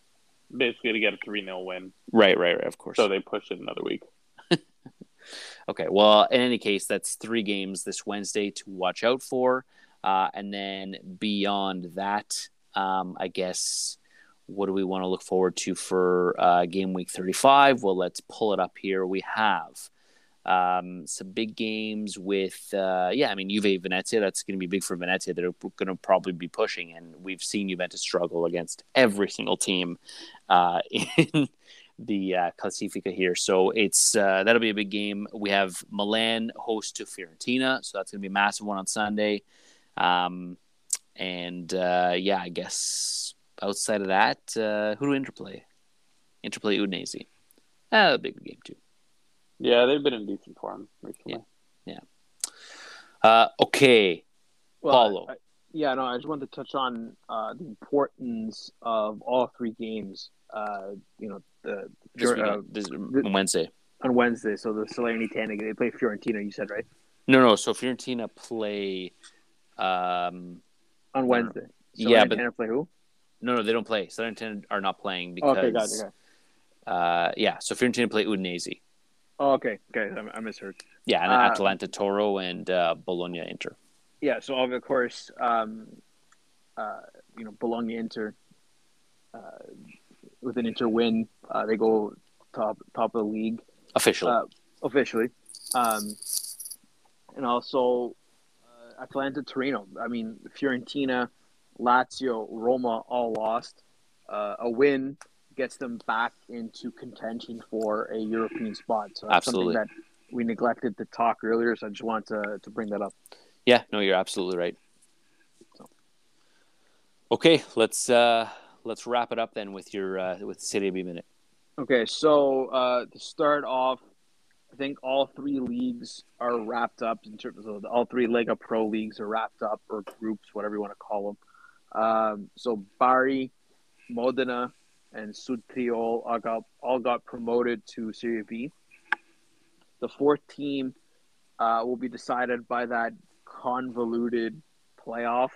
S6: basically to get a three 0 win.
S3: Right, right, right. Of course.
S6: So they pushed it another week.
S3: Okay. Well, in any case, that's three games this Wednesday to watch out for. Uh, and then beyond that, um, I guess, what do we want to look forward to for uh, game week 35? Well, let's pull it up here. We have um, some big games with, uh, yeah, I mean, Juve Venezia. That's going to be big for Venezia. They're going to probably be pushing. And we've seen Juventus struggle against every single team uh, in the uh, Classifica here. So it's uh, that'll be a big game. We have Milan host to Fiorentina, so that's going to be a massive one on Sunday. Um, and uh, yeah, I guess outside of that, uh, who do Inter play? Inter play Udinese. Uh, a big game too.
S6: Yeah, they've been in decent form recently. Yeah.
S3: Uh, okay,
S4: Well,
S3: Paulo.
S4: I- yeah, no, I just wanted to touch on uh, the importance of all three games. Uh, you know, the
S3: this
S4: uh,
S3: weekend, this Wednesday.
S4: on Wednesday. So the Salernitana, they play Fiorentina. You said right
S3: No, no. So Fiorentina play. Um,
S4: on Wednesday.
S3: Yeah, but-
S4: Salernitana play who?
S3: No, no, they don't play. Salernitana are not playing because.
S4: Okay, got it.
S3: Uh, yeah, so Fiorentina play Udinese.
S4: Oh, okay, okay, I, I misheard.
S3: Yeah, and
S4: Uh,
S3: Atalanta Toro and uh, Bologna Inter.
S4: Yeah, so of course, um, uh, you know, Bologna Inter, uh, with an Inter win, uh, they go top top of the league.
S3: Officially.
S4: Uh, officially. Um, and also uh, Atlanta Torino. I mean, Fiorentina, Lazio, Roma all lost. Uh, a win gets them back into contention for a European spot. So that's
S3: Absolutely.
S4: something that we neglected to talk earlier. So I just wanted to, to bring that up.
S3: yeah, no, you're absolutely right. Okay, let's uh, let's wrap it up then with your uh, with Serie B minute.
S4: Okay, so uh, to start off, I think all three leagues are wrapped up in terms of all three Lega Pro leagues are wrapped up or groups, whatever you want to call them. Um, so Bari, Modena, and Sudtirol all got all got promoted to Serie B. The fourth team uh, will be decided by that convoluted playoff.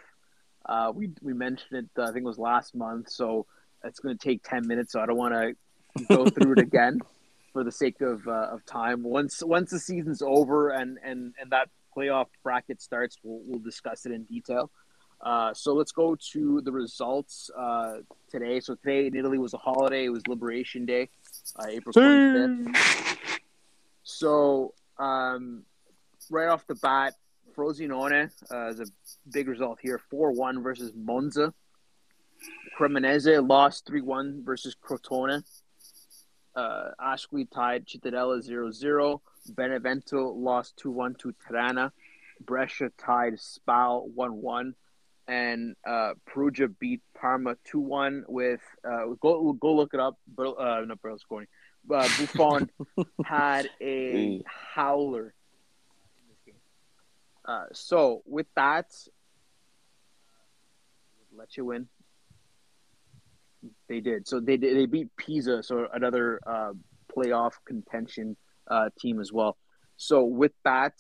S4: Uh, we we mentioned it, uh, I think it was last month, so it's going to take ten minutes. So I don't want to go through it again for the sake of uh, of time. Once once the season's over and and and that playoff bracket starts, we'll we'll discuss it in detail. Uh, so let's go to the results uh, today. So today in Italy was a holiday. It was Liberation Day, uh, April twenty fifth. So um, right off the bat, Frosinone uh, is a big result here, four one versus Monza. Cremonese lost 3 1 versus Crotone. Uh, Ascoli tied Cittadella 0 0. Benevento lost 2 1 to Ternana. Brescia tied Spal 1 1. And uh, Perugia beat Parma 2 1 with. Uh, go, go look it up. But, uh, not Berlusconi. Uh, Buffon had a howler in this game. Uh, so, with that, Lecce win. They did. So they they beat Pisa, so another uh, playoff contention uh, team as well. So with that,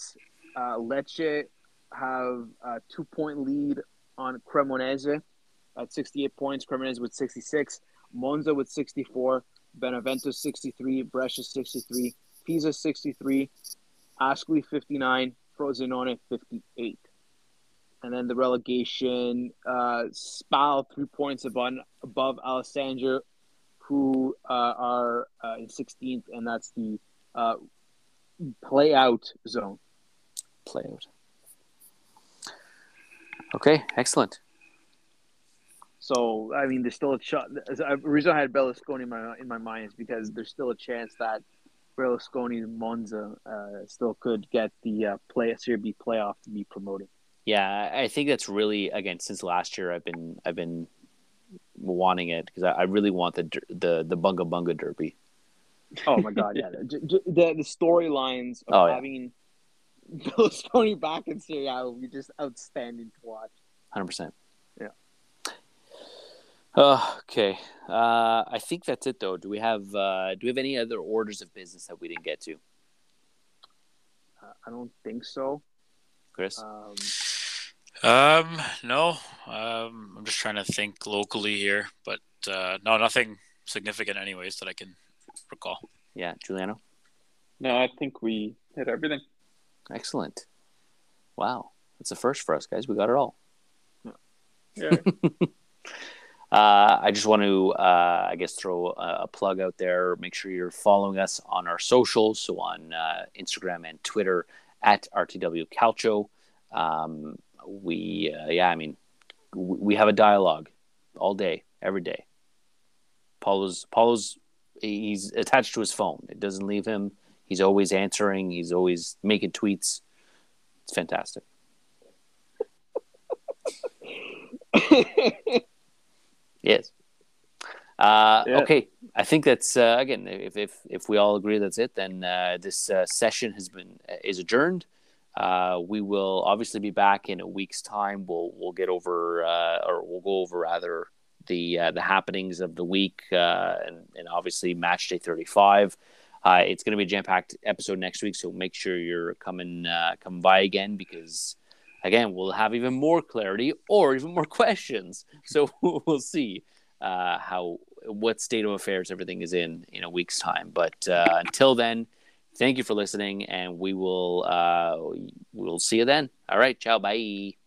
S4: uh, Lecce have a two point lead on Cremonese at 68 points. Cremonese with 66, Monza with 64, Benevento 63, Brescia 63, Pisa 63, Ascoli 59, Frosinone 58 and then the relegation. Uh, Spal three points above above Alessandria, who uh, are uh, in 16th, and that's the uh, play out zone.
S3: Play out. Okay, excellent.
S4: So I mean, there's still a shot. The reason I had Berlusconi in my in my mind is because there's still a chance that Berlusconi and Monza uh, still could get the uh, play Serie B playoff to be promoted.
S3: Yeah, I think that's really again since last year I've been I've been wanting it because I, I really want the the the Bunga Bunga Derby.
S4: Oh my god, yeah. J- j- the the storylines of
S3: Oh, yeah.
S4: Having Berlusconi back in Serie A will be just outstanding to watch.
S3: Hundred percent.
S4: Yeah.
S3: Oh, okay. Uh, I think that's it though. Do we have uh, do we have any other orders of business that we didn't get to,
S4: Uh, I don't think so.
S3: Chris?
S4: Um,
S5: Um, no. Um, I'm just trying to think locally here, but uh, no, nothing significant, anyways, that I can recall.
S3: yeah, Juliano.
S6: No, I think we hit everything.
S3: Excellent. Wow, that's a first for us, guys. We got it all.
S6: Yeah.
S3: Uh, I just want to, uh, I guess, throw a, a plug out there. Make sure you're following us on our socials, so on uh, Instagram and Twitter at RTW Calcio. Um, we, uh, yeah, I mean, we, we have a dialogue all day, every day. Paulo's, Paulo's, he's attached to his phone. It doesn't leave him. He's always answering. He's always making tweets. It's fantastic. Yes. Uh,
S6: Yeah.
S3: Okay, I think that's uh, again. If, if if we all agree that's it, then uh, this uh, session has been is adjourned. Uh, we will obviously be back in a week's time. We'll we'll get over uh, or we'll go over rather the uh, the happenings of the week uh, and and obviously match day thirty five. Uh, it's going to be a jam packed episode next week, so make sure you're coming uh, coming by again because again we'll have even more clarity or even more questions. So we'll see uh, how what state of affairs everything is in in a week's time. But uh, until then, thank you for listening, and we will uh, we'll see you then. All right, ciao, bye.